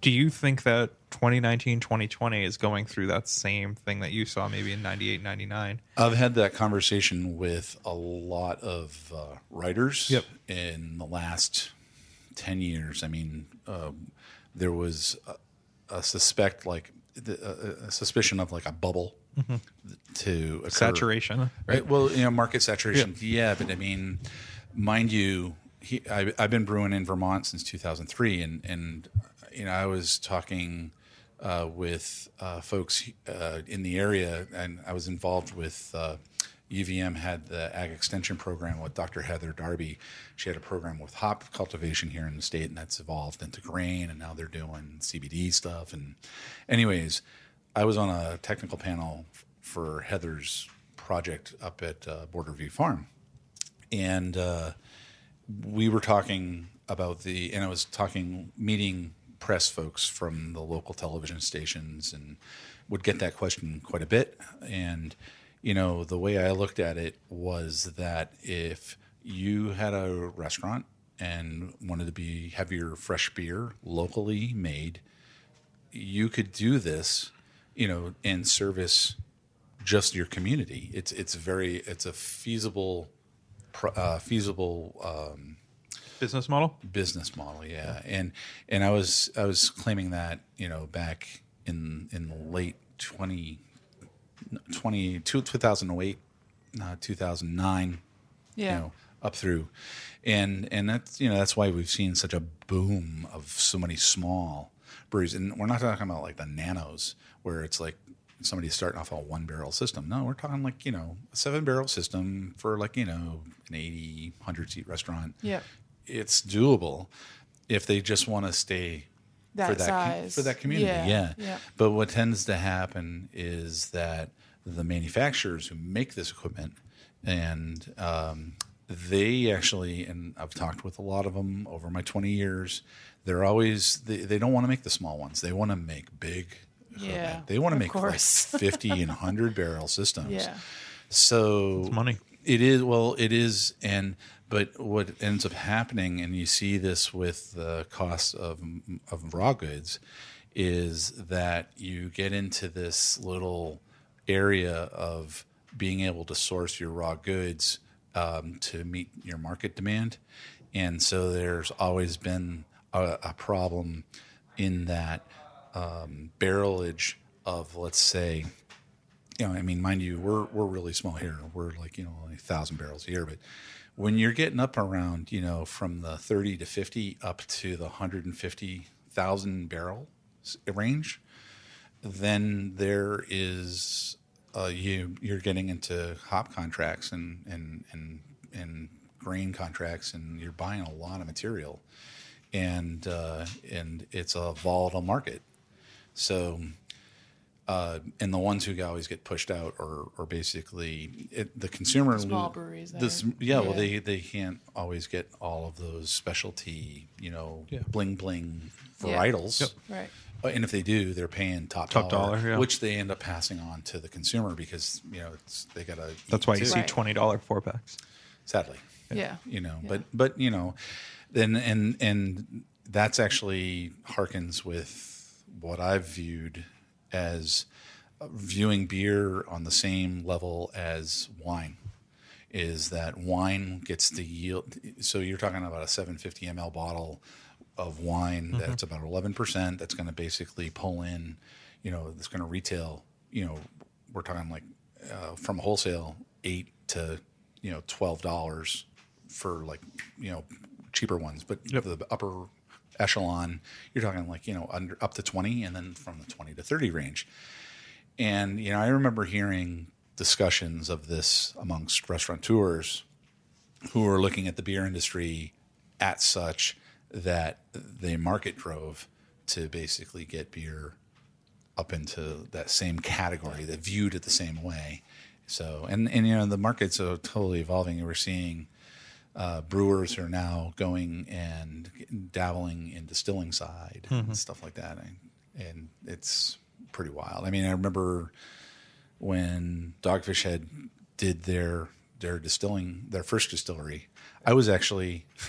Speaker 6: do you think that 2019 2020 is going through that same thing that you saw maybe in 98 99
Speaker 2: I've had that conversation with a lot of uh, writers
Speaker 6: Yep.
Speaker 2: in the last 10 years. I mean, um, there was a, a suspect like the, a, a suspicion of like a bubble to occur.
Speaker 6: saturation
Speaker 2: Right. Well, you know, market saturation. Yeah, but I mean, mind you, he, I, I've been brewing in Vermont since 2003, and and you know, I was talking uh, with uh, folks uh, in the area, and I was involved with. Uh, UVM had the ag extension program with Dr. Heather Darby. She had a program with hop cultivation here in the state, and that's evolved into grain, and now they're doing CBD stuff. And, anyways, I was on a technical panel for Heather's project up at uh, Border View Farm, and uh, we were talking about the, and I was talking, meeting press folks from the local television stations, and would get that question quite a bit. And you know, the way I looked at it was that if you had a restaurant and wanted to be have your fresh beer locally made, you could do this, you know, and service just your community. It's it's very it's a feasible uh, feasible um,
Speaker 6: business model
Speaker 2: business model. Yeah, and and I was I was claiming that you know back in in the late 20, 20 2008, uh, two thousand nine
Speaker 4: Yeah.
Speaker 2: you know, up through, and and that's you know that's why we've seen such a boom of so many small breweries, and we're not talking about like the nanos where it's like somebody's starting off a one barrel system. No, we're talking like you know a seven barrel system for like you know an 80, 100 seat restaurant.
Speaker 4: Yeah.
Speaker 2: It's doable if they just want to stay
Speaker 4: That
Speaker 2: for that com-
Speaker 4: size.
Speaker 2: for that community.
Speaker 4: Yeah,
Speaker 2: Yeah.
Speaker 4: yeah.
Speaker 2: But what tends to happen is that the manufacturers who make this equipment and um, they actually and I've talked with a lot of them over my 20 years. They're always they, they don't want to make the small ones. They want to make big. equipment.
Speaker 4: Yeah,
Speaker 2: They want to
Speaker 4: of
Speaker 2: make like [laughs] 50 and 100 barrel systems.
Speaker 4: Yeah.
Speaker 2: So
Speaker 6: money.
Speaker 2: It is well, it is, and but what ends up happening, and you see this with the cost of of raw goods, is that you get into this little area of being able to source your raw goods um, to meet your market demand, and so there's always been a, a problem in that um, barrelage of let's say you know, I mean, mind you, we're we're really small here. We're like you know only thousand barrels a year, but when you're getting up around you know from the thirty to fifty up to the hundred and fifty thousand barrel range, then there is uh, you you're getting into hop contracts and and and and grain contracts, and you're buying a lot of material, and uh, and it's a volatile market. So, uh, and the ones who always get pushed out are, are basically it, the consumer.
Speaker 4: Small breweries
Speaker 2: This,
Speaker 4: there.
Speaker 2: yeah, well, they they can't always get all of those specialty, you know,
Speaker 6: Yeah.
Speaker 2: bling bling
Speaker 4: Yeah.
Speaker 2: varietals.
Speaker 4: Right.
Speaker 2: Uh, And if they do, they're paying top,
Speaker 6: Top
Speaker 2: dollar,
Speaker 6: dollar, yeah.
Speaker 2: which they end up passing on to the consumer because you know it's they gotta.
Speaker 6: That's
Speaker 2: eat
Speaker 6: why you
Speaker 2: too,
Speaker 6: see twenty dollar four packs.
Speaker 2: Sadly,
Speaker 4: Yeah.
Speaker 2: you know,
Speaker 4: Yeah.
Speaker 2: but but you know, then and and that's actually harkens with what I've viewed as uh, viewing beer on the same level as wine. Is that wine gets the yield? So you're talking about a 750 ml bottle of wine that's about 11 percent. That's going to basically pull in, you know, that's going to retail. You know, we're talking like uh, from wholesale eight to you know twelve dollars for like you know cheaper ones, but the upper echelon you're talking like you know under up to 20 and then from the 20 to 30 range. And you know i remember hearing discussions of this amongst restaurateurs who are looking at the beer industry at such that they market drove to basically get beer up into that same category that viewed it the same way. So and and you know the market's uh, totally evolving we're seeing uh, brewers are now going and dabbling in distilling side and stuff like that, and, and it's pretty wild. I mean, I remember when Dogfish Head did their their distilling their first distillery. I was actually [laughs]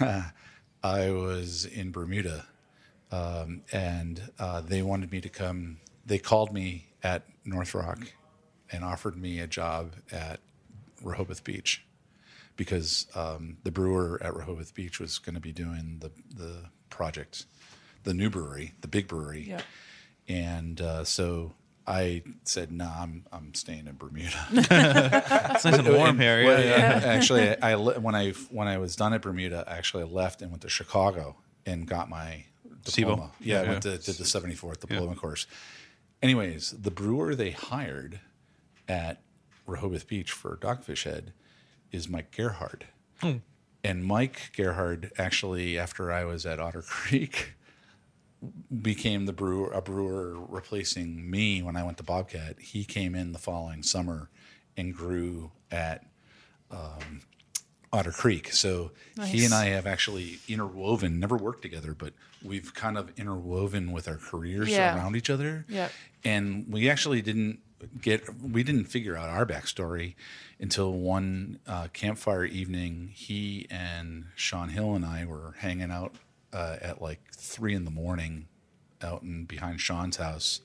Speaker 2: I was in Bermuda, um, and uh, they wanted me to come. They called me at North Rock and offered me a job at Rehoboth Beach because um, the brewer at Rehoboth Beach was going to be doing the the project, the new brewery, the big brewery,
Speaker 4: Yeah.
Speaker 2: and uh, so I said, "No, nah, I'm I'm staying in Bermuda." [laughs]
Speaker 6: It's nice and warm here.
Speaker 2: Well,
Speaker 6: Yeah, yeah.
Speaker 2: Actually, I, I when I when I was done at Bermuda, I actually left and went to Chicago and got my diploma.
Speaker 6: Siebel?
Speaker 2: Yeah, I went to did the 74th diploma course. Anyways, the brewer they hired at Rehoboth Beach for Dogfish Head is Mike Gerhart. And Mike Gerhart actually, after I was at Otter [laughs] Creek, became the brewer, a brewer replacing me when I went to Bobcat. He came in the following summer and grew at um, Otter Creek. So he and I have actually interwoven, never worked together, but we've kind of interwoven with our careers
Speaker 4: Yeah.
Speaker 2: around each other.
Speaker 4: Yep.
Speaker 2: And we actually didn't get, we didn't figure out our backstory until one uh, campfire evening. He and Shaun Hill and I were hanging out uh, at like three in the morning out in behind Shaun's house.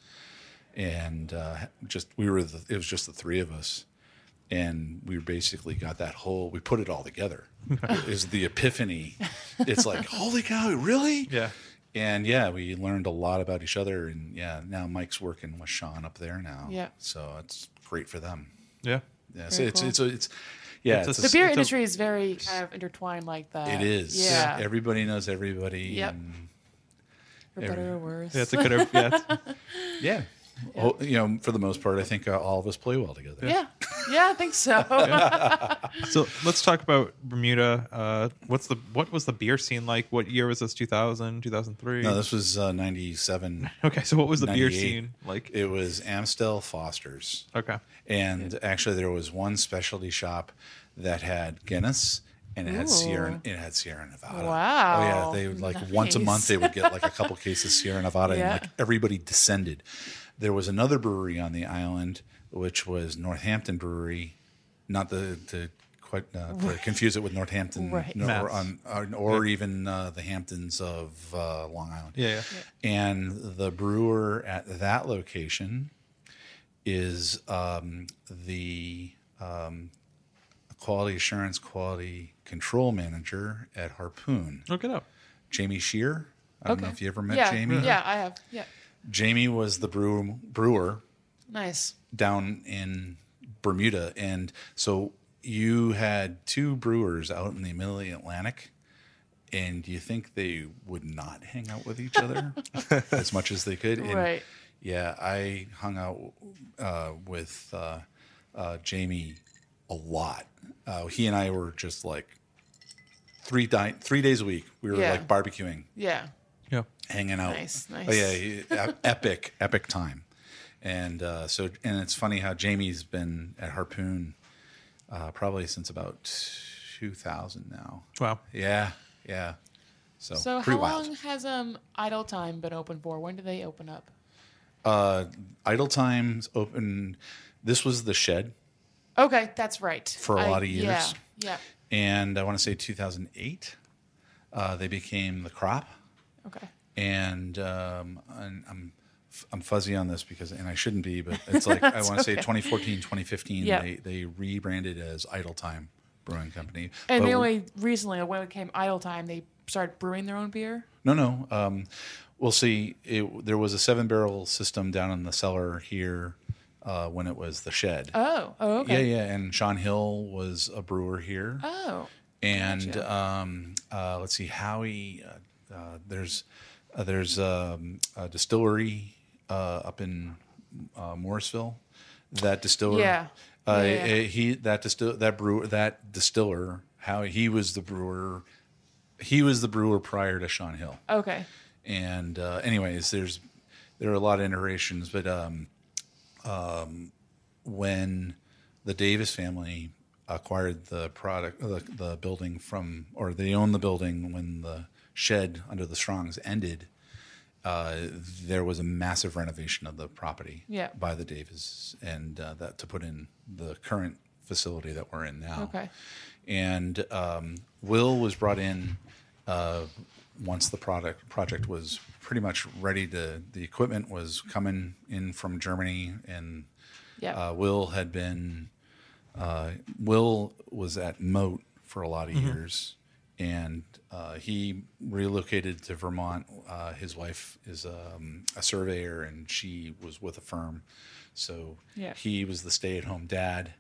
Speaker 2: And uh, just, we were, the, it was just the three of us and we basically got that whole we put it all together [laughs] is the epiphany it's like holy cow really
Speaker 6: Yeah.
Speaker 2: And yeah we learned a lot about each other and yeah now mike's working with shaun up there now
Speaker 4: Yeah.
Speaker 2: so it's great for them
Speaker 6: Yeah.
Speaker 2: yeah so it's,
Speaker 4: cool.
Speaker 2: it's it's yeah
Speaker 6: It's a
Speaker 2: it's,
Speaker 4: The beer
Speaker 6: It's a-
Speaker 4: industry is very kind of intertwined like that.
Speaker 2: it is
Speaker 4: Yeah.
Speaker 2: everybody knows everybody
Speaker 4: Yep.
Speaker 2: and
Speaker 4: For better or worse.
Speaker 6: Yeah, it's a good. Yeah, [laughs] it's-
Speaker 2: yeah Oh, you know for the most part i think uh, all of us play well together
Speaker 4: yeah. Yeah, I think so. [laughs]
Speaker 6: so let's talk about Bermuda. Uh, what's the what was the beer scene like? What year was this? 2000, 2003?
Speaker 2: no this was uh, 97
Speaker 6: okay, so what was the beer scene like?
Speaker 2: it was amstel foster's
Speaker 6: Okay.
Speaker 2: And actually, there was one specialty shop that had Guinness, and it had Sierra.
Speaker 4: Ooh.
Speaker 2: It had Sierra Nevada.
Speaker 4: Wow.
Speaker 2: Oh yeah, they would like once a month they would get like a couple [laughs] cases of Sierra Nevada,
Speaker 4: Yeah.
Speaker 2: and like everybody descended. There was another brewery on the island, which was Northampton Brewery, not the the quite uh, to confuse it with Northampton,
Speaker 4: Right.
Speaker 2: nor,
Speaker 6: Matt's.
Speaker 2: on, or, or even uh, the Hamptons of uh, Long Island.
Speaker 6: Yeah, yeah.
Speaker 2: And the brewer at that location is um, the um, quality assurance, quality control manager at Harpoon,
Speaker 6: Look it up.
Speaker 2: Jamie Shear. I don't know
Speaker 4: Okay.
Speaker 2: if you ever met
Speaker 4: yeah.
Speaker 2: Jamie.
Speaker 4: Yeah, I have. Yeah.
Speaker 2: Jamie was the brew, brewer
Speaker 4: Nice.
Speaker 2: down in Bermuda, and so you had two brewers out in the middle of the Atlantic. And do you think they would not hang out with each other [laughs] as much as they could? And
Speaker 4: Right.
Speaker 2: Yeah, I hung out uh, with uh, uh, Jamie a lot. Uh, he and I were just like three di- three days a week. We were
Speaker 4: Yeah.
Speaker 2: like barbecuing,
Speaker 4: Yeah.
Speaker 6: Yeah.
Speaker 2: hanging out.
Speaker 4: Nice, nice.
Speaker 2: Oh yeah, he- [laughs] epic, epic time. And uh, so, and it's funny how Jamie's been at Harpoon uh, probably since about 2000 now.
Speaker 6: Wow.
Speaker 2: Yeah, yeah. So,
Speaker 4: So
Speaker 2: pretty
Speaker 4: how
Speaker 2: wild.
Speaker 4: long has um Idletyme been open for? When do they open up?
Speaker 2: Uh, Idletyme's open. This was the shed,
Speaker 4: Okay, that's right.
Speaker 2: For a
Speaker 4: I-
Speaker 2: lot of years.
Speaker 4: Yeah. Yeah.
Speaker 2: and I want to say 2008. Uh, they became the crop.
Speaker 4: Okay.
Speaker 2: and um, I'm I'm fuzzy on this because and I shouldn't be, but [laughs] it's like I want to say 2014, 2015.
Speaker 4: Yeah.
Speaker 2: They they rebranded as Idletyme Brewing Company.
Speaker 4: And
Speaker 2: But
Speaker 4: they only recently, when it came Idletyme, they started brewing their own beer.
Speaker 2: no no. Um, we'll see. It, there was a seven barrel system down in the cellar here uh, when it was the shed.
Speaker 4: Oh. Oh. Okay.
Speaker 2: Yeah, yeah. And Shaun Hill was a brewer here.
Speaker 4: Oh.
Speaker 2: and
Speaker 4: Gotcha.
Speaker 2: um, uh, let's see, Howie. Uh, uh, there's uh, there's um, a distillery uh, up in uh, Morrisville. That distiller,
Speaker 4: Yeah.
Speaker 2: uh,
Speaker 4: Yeah,
Speaker 2: he that distill that brewer that distiller. How he was the brewer. He was the brewer prior to Shaun Hill.
Speaker 4: Okay.
Speaker 2: And uh, anyways, there's there are a lot of iterations, but um, um, when the Davis family acquired the product, the, the building from, or they owned the building when the shed under the Strongs ended, uh, there was a massive renovation of the property
Speaker 4: Yeah.
Speaker 2: by the Davis, and uh, that to put in the current facility that we're in now.
Speaker 4: Okay.
Speaker 2: And um, Will was brought in uh, once the product project was pretty much ready to. The equipment was coming in from Germany, and
Speaker 4: Yeah.
Speaker 2: uh, Will had been. Uh, Will was at Moat for a lot of years, and uh, he relocated to Vermont. Uh, his wife is um, a surveyor, and she was with a firm, so
Speaker 4: Yeah.
Speaker 2: he was the stay-at-home dad.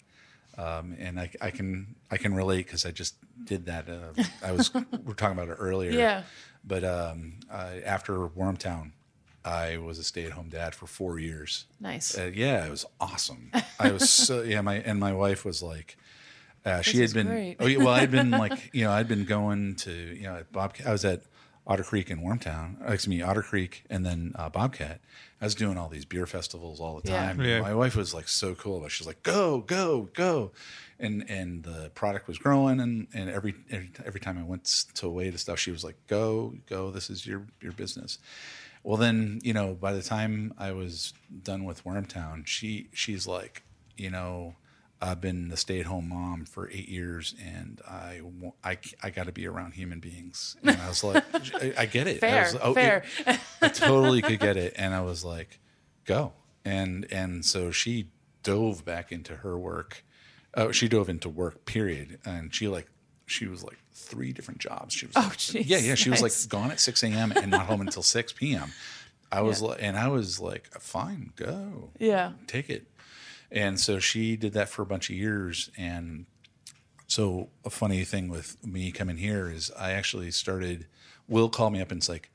Speaker 2: Um, and I, I can I can relate because I just did that. Uh, I was [laughs] we were talking about it earlier.
Speaker 4: Yeah.
Speaker 2: But um, uh, after Wormtown, I was a stay-at-home dad for four years.
Speaker 4: Nice.
Speaker 2: Uh, yeah, it was awesome. I was so [laughs] yeah. My and my wife was like, uh, she
Speaker 4: This
Speaker 2: had
Speaker 4: is
Speaker 2: been.
Speaker 4: great.
Speaker 2: Oh yeah, well, I'd been [laughs] like you know I'd been going to you know at Bobcat. I was at Otter Creek in Wormtown. uh, Excuse me, Otter Creek, and then uh, Bobcat. I was doing all these beer festivals all the time.
Speaker 6: Yeah.
Speaker 2: My wife was like so cool, but she's like, go, go, go, and and the product was growing, and and every every, every time I went s- to away to stuff, she was like, go, go, this is your your business. Well, then you know, by the time I was done with Wormtown, she she's like, you know, I've been the stay at home mom for eight years, and I I, I got to be around human beings. And I was like, [laughs] I, I get it. I
Speaker 4: Fair.
Speaker 2: was oh,
Speaker 4: fair.
Speaker 2: it- I totally could get it, and I was like, go. And and so she dove back into her work. Uh, she dove into work, period. And she like she was like three different jobs. She was
Speaker 4: Oh,
Speaker 2: like,
Speaker 4: jeez,
Speaker 2: yeah, yeah. She was like gone at six a.m. and not home until six p.m. I was
Speaker 4: Yeah.
Speaker 2: like, and I was like, fine, go
Speaker 4: yeah.
Speaker 2: take it. And so she did that for a bunch of years. And so a funny thing with me coming here is I actually started. Will called me up and it's like,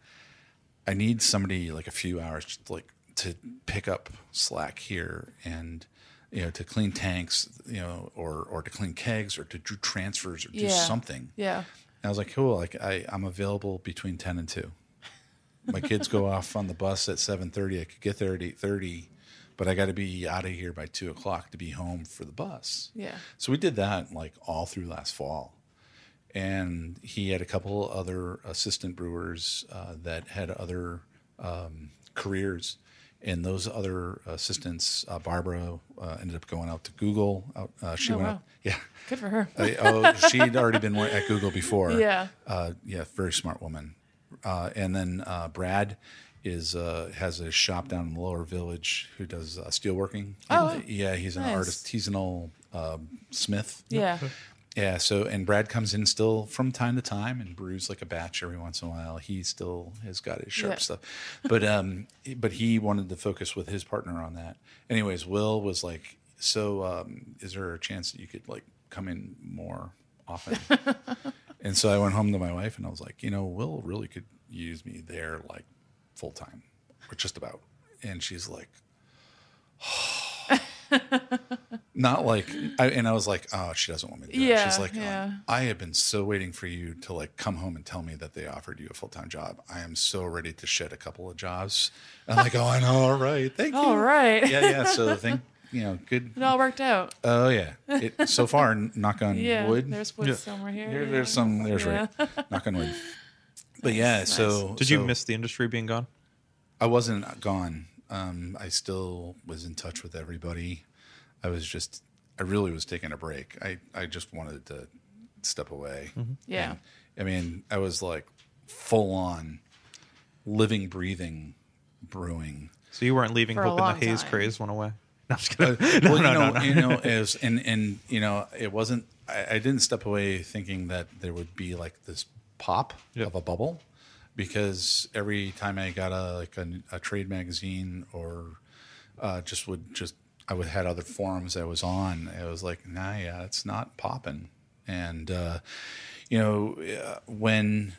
Speaker 2: I need somebody like a few hours just like to pick up slack here and you know to clean tanks, you know, or or to clean kegs or to do transfers or do
Speaker 4: Yeah.
Speaker 2: something.
Speaker 4: Yeah.
Speaker 2: And I was like, cool. Like I, I'm available between ten and two. My kids go off on the bus at seven thirty. I could get there at eight thirty, but I got to be out of here by two o'clock to be home for the bus.
Speaker 4: Yeah.
Speaker 2: So we did that like all through last fall, and he had a couple other assistant brewers uh, that had other um, careers. And those other assistants, uh, Barbara, uh, ended up going out to Google. Out, uh, she
Speaker 4: Oh,
Speaker 2: went
Speaker 4: wow.
Speaker 2: out, yeah.
Speaker 4: Good for her.
Speaker 2: Oh, she'd already been at Google before. [laughs]
Speaker 4: Yeah.
Speaker 2: Uh, yeah, very smart woman. Uh, and then uh, Brad is uh, has a shop down in the Lower Village who does uh, steelworking.
Speaker 4: Oh,
Speaker 2: yeah, he's an
Speaker 4: nice.
Speaker 2: artisanal um, smith.
Speaker 4: Yeah.
Speaker 2: Yeah. So and Brad comes in still from time to time and brews like a batch every once in a while. He still has got his sharp
Speaker 4: Yeah.
Speaker 2: stuff, but um, but he wanted to focus with his partner on that. Anyways, Will was like, so um, is there a chance that you could like come in more often? [laughs] and so I went home to my wife and I was like, you know, Will really could use me there like full time, or just about. And she's like, [sighs] Not like, I, and I was like, oh, she doesn't want me to do it.
Speaker 4: Yeah,
Speaker 2: She's like,
Speaker 4: yeah.
Speaker 2: I have been so waiting for you to like come home and tell me that they offered you a full time job. I am so ready to shed a couple of jobs. And I'm like, oh, I know. All right. Thank you.
Speaker 4: All right.
Speaker 2: Yeah, yeah. So the thing, you know, good.
Speaker 4: It all worked out.
Speaker 2: Oh, yeah. It, so far, n- knock on [laughs]
Speaker 4: Yeah.
Speaker 2: wood.
Speaker 4: There's wood somewhere here.
Speaker 2: There-
Speaker 4: yeah.
Speaker 2: there's some, there's
Speaker 4: Yeah.
Speaker 2: right. [laughs] Knock on wood. But yeah, so.
Speaker 6: Did you miss the industry being gone?
Speaker 2: I wasn't gone. Um, I still was in touch with everybody. I was just, I really was taking a break. I, I just wanted to step away.
Speaker 4: Yeah.
Speaker 2: I mean, I was like full on living, breathing, brewing.
Speaker 6: So you weren't leaving
Speaker 4: For
Speaker 6: hoping the haze
Speaker 4: time.
Speaker 6: craze went away. [laughs] No, I'm just
Speaker 2: Uh,
Speaker 6: kidding. [laughs]
Speaker 2: well,
Speaker 6: no,
Speaker 2: you know,
Speaker 6: no, no.
Speaker 2: you know, [laughs] as and and you know, it wasn't. I, I didn't step away thinking that there would be like this pop
Speaker 6: Yep.
Speaker 2: of a bubble, because every time I got a like a, a trade magazine or uh, just would just I would had other forums I was on. It was like, nah, yeah, it's not popping. And uh, you know, uh, when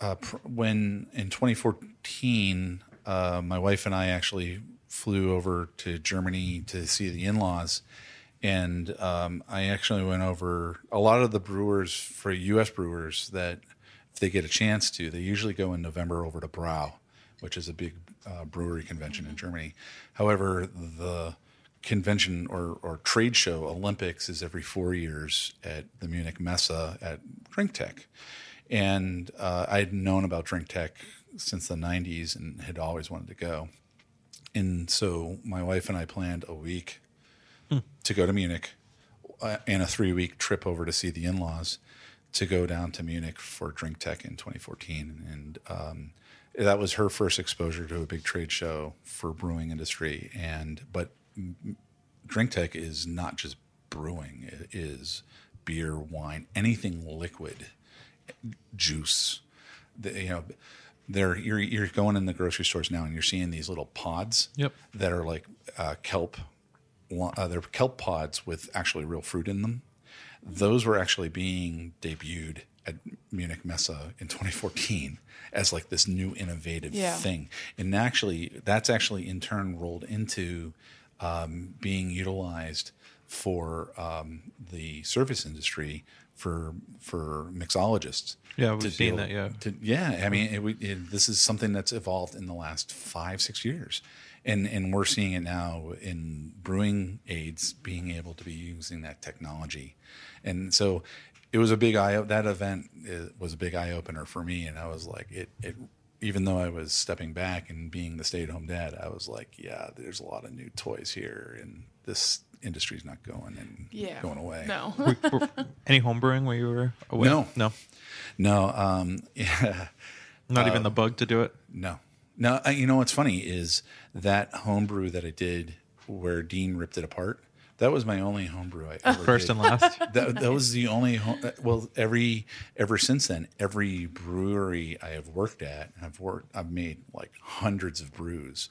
Speaker 2: uh, pr- when in 2014, uh, my wife and I actually flew over to Germany to see the in-laws, and um, I actually went over a lot of the brewers for U.S. brewers that if they get a chance to, they usually go in November over to Brau, which is a big uh, brewery convention in Germany. However, the convention or, or trade show Olympics is every four years at the Munich Messe at drinktec. And uh, I'd known about drinktec since the 90s and had always wanted to go. And so my wife and I planned a week to go to Munich uh, and a three week trip over to see the in laws to go down to Munich for drinktec in 2014. And um, that was her first exposure to a big trade show for brewing industry. And but drinktec is not just brewing; it is beer, wine, anything liquid, juice. The, you know, there you're you're going in the grocery stores now, and you're seeing these little pods
Speaker 6: Yep.
Speaker 2: that are like uh, kelp. Uh, they're kelp pods with actually real fruit in them. Those were actually being debuted at Munich Messe in 2014 as like this new innovative
Speaker 4: Yeah.
Speaker 2: thing, and actually that's actually in turn rolled into um, being utilized for um, the service industry for for mixologists.
Speaker 6: Yeah, we've seen
Speaker 2: be
Speaker 6: that, yeah.
Speaker 2: to- yeah, I mean, it, it, this is something that's evolved in the last five, six years, and and we're seeing it now in brewing aids being able to be using that technology, and so it was a big eye. That event uh, was a big eye opener for me, and I was like, it it. Even though I was stepping back and being the stay-at-home dad, I was like, "Yeah, there's a lot of new toys here, and this industry's not going and
Speaker 4: Yeah.
Speaker 2: going away."
Speaker 4: No. [laughs]
Speaker 6: Any homebrewing where you were away?
Speaker 2: No.
Speaker 6: no,
Speaker 2: no, um, [laughs] yeah.
Speaker 6: not
Speaker 2: Uh,
Speaker 6: even the bug to do it.
Speaker 2: No, no. I- uh, You know what's funny is that homebrew that I did where Dean ripped it apart. That was my only homebrew I ever
Speaker 6: First
Speaker 2: did.
Speaker 6: and last. [laughs]
Speaker 2: That, that was the only. Home, uh, well, every ever since then, every brewery I have worked at, I've worked. I've made like hundreds of brews.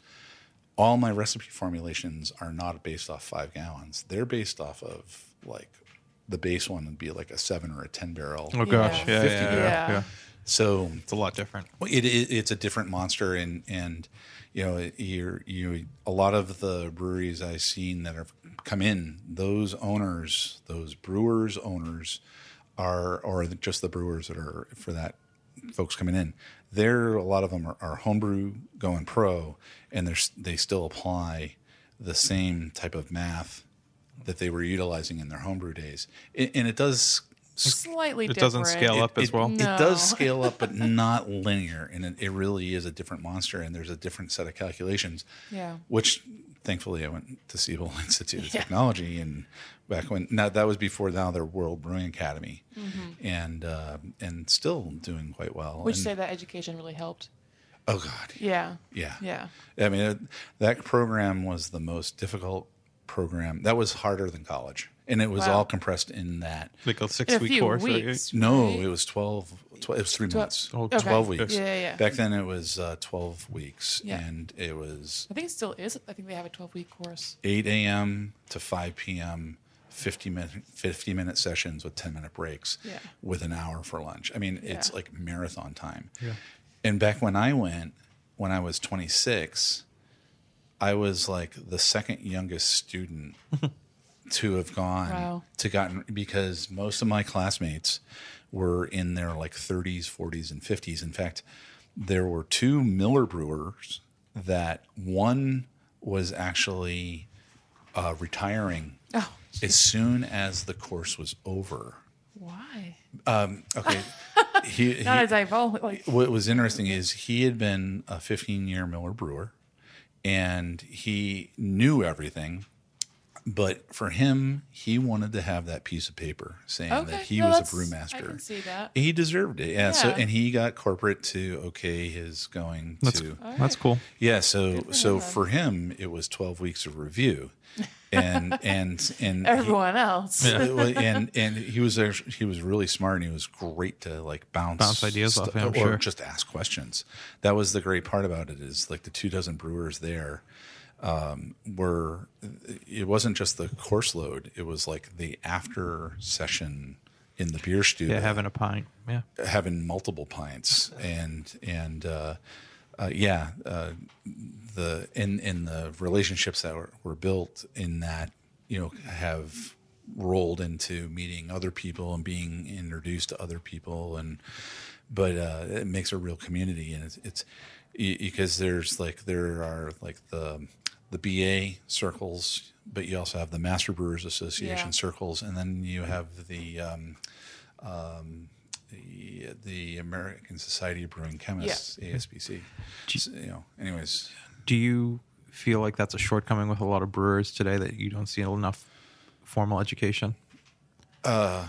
Speaker 2: All my recipe formulations are not based off five gallons. They're based off of like the base one would be like a seven or a ten barrel.
Speaker 6: Oh gosh, yeah, yeah,
Speaker 2: 50
Speaker 6: yeah,
Speaker 4: Yeah.
Speaker 2: So
Speaker 6: It's a lot different.
Speaker 2: well, It, it it's a different monster, and and you know you're you a lot of the breweries I've seen that have come in. Those owners, those brewers owners, are or just the brewers that are for that folks coming in. They're a lot of them are, are homebrew going pro, and they're they still apply the same type of math that they were utilizing in their homebrew days, and it does
Speaker 4: Slightly
Speaker 6: It
Speaker 4: different.
Speaker 6: doesn't scale up as
Speaker 2: it,
Speaker 6: well.
Speaker 2: It
Speaker 4: No.
Speaker 2: does scale up, but [laughs] not linear, and it, it really is a different monster. And there's a different set of calculations.
Speaker 4: Yeah.
Speaker 2: Which, thankfully, I went to Siebel [laughs] Institute of
Speaker 4: Yeah.
Speaker 2: Technology, and back when now that was before now their World Brewing Academy,
Speaker 4: Mm-hmm.
Speaker 2: and uh, and still doing quite well.
Speaker 4: Would you say that education really helped?
Speaker 2: Oh God,
Speaker 4: Yeah.
Speaker 2: yeah,
Speaker 4: Yeah.
Speaker 2: I mean, it, that program was the most difficult program. That was harder than college, and it was
Speaker 4: Wow.
Speaker 2: all compressed in that.
Speaker 6: Like a six
Speaker 4: In a
Speaker 6: week
Speaker 4: few
Speaker 6: course. right?
Speaker 2: No, it was 12, 12 it was three
Speaker 4: Twelve-
Speaker 2: months.
Speaker 6: Oh,
Speaker 4: Okay.
Speaker 2: 12 weeks.
Speaker 4: Yeah, yeah, yeah.
Speaker 2: Back then it was uh, 12 weeks
Speaker 4: Yeah.
Speaker 2: and it was
Speaker 4: I think it still is. I think they have a 12 week course.
Speaker 2: 8 a.m. to 5 p.m., 50 minute, 50 minute sessions with 10 minute breaks
Speaker 4: Yeah.
Speaker 2: with an hour for lunch. I mean, it's
Speaker 4: Yeah.
Speaker 2: like marathon time.
Speaker 6: Yeah.
Speaker 2: And back when I went, when I was 26, I was like the second youngest student [laughs] to have gone
Speaker 4: Wow.
Speaker 2: to gotten because most of my classmates were in their like 30s, 40s, and 50s. In fact, there were two Miller brewers that one was actually uh, retiring
Speaker 4: Oh,
Speaker 2: as soon as the course was over.
Speaker 4: why?
Speaker 2: Okay, [laughs] he, he-
Speaker 4: Not a typo. Like,
Speaker 2: what was interesting is he had been a 15 year Miller brewer and he knew everything. But for him, he wanted to have that piece of paper saying
Speaker 4: okay,
Speaker 2: that he
Speaker 4: no,
Speaker 2: was a brewmaster.
Speaker 4: I can see that.
Speaker 2: He deserved it. Yeah. So and he got corporate to okay his going
Speaker 6: That's
Speaker 2: to
Speaker 6: that's cool.
Speaker 2: yeah. So
Speaker 4: for
Speaker 2: so
Speaker 4: him,
Speaker 2: for him it was 12 weeks of review. And [laughs] and and he-
Speaker 4: Everyone else.
Speaker 2: it [laughs] wa- and and he was actually, he was really smart and he was great to like bounce
Speaker 6: Bounce ideas off him,
Speaker 2: or
Speaker 6: sure.
Speaker 2: just ask questions. That was the great part about it is like the two dozen brewers there um, were it wasn't just the course load; it was like the after session in the beer studio
Speaker 6: Yeah, having a pint. Yeah.
Speaker 2: having multiple pints and and uh, uh, yeah uh, the in in the relationships that were, were built in that you know have rolled into meeting other people and being introduced to other people and but uh, it makes a real community and it's, it's because there's like there are like the the BA circles but you also have the Master Brewers Association
Speaker 4: Yeah.
Speaker 2: circles and then you have the um, the, the American Society of Brewing Chemists, ASBC. So, you know, anyways,
Speaker 6: Do you feel like that's a shortcoming with a lot of brewers today that you don't see enough formal education?
Speaker 2: Uh,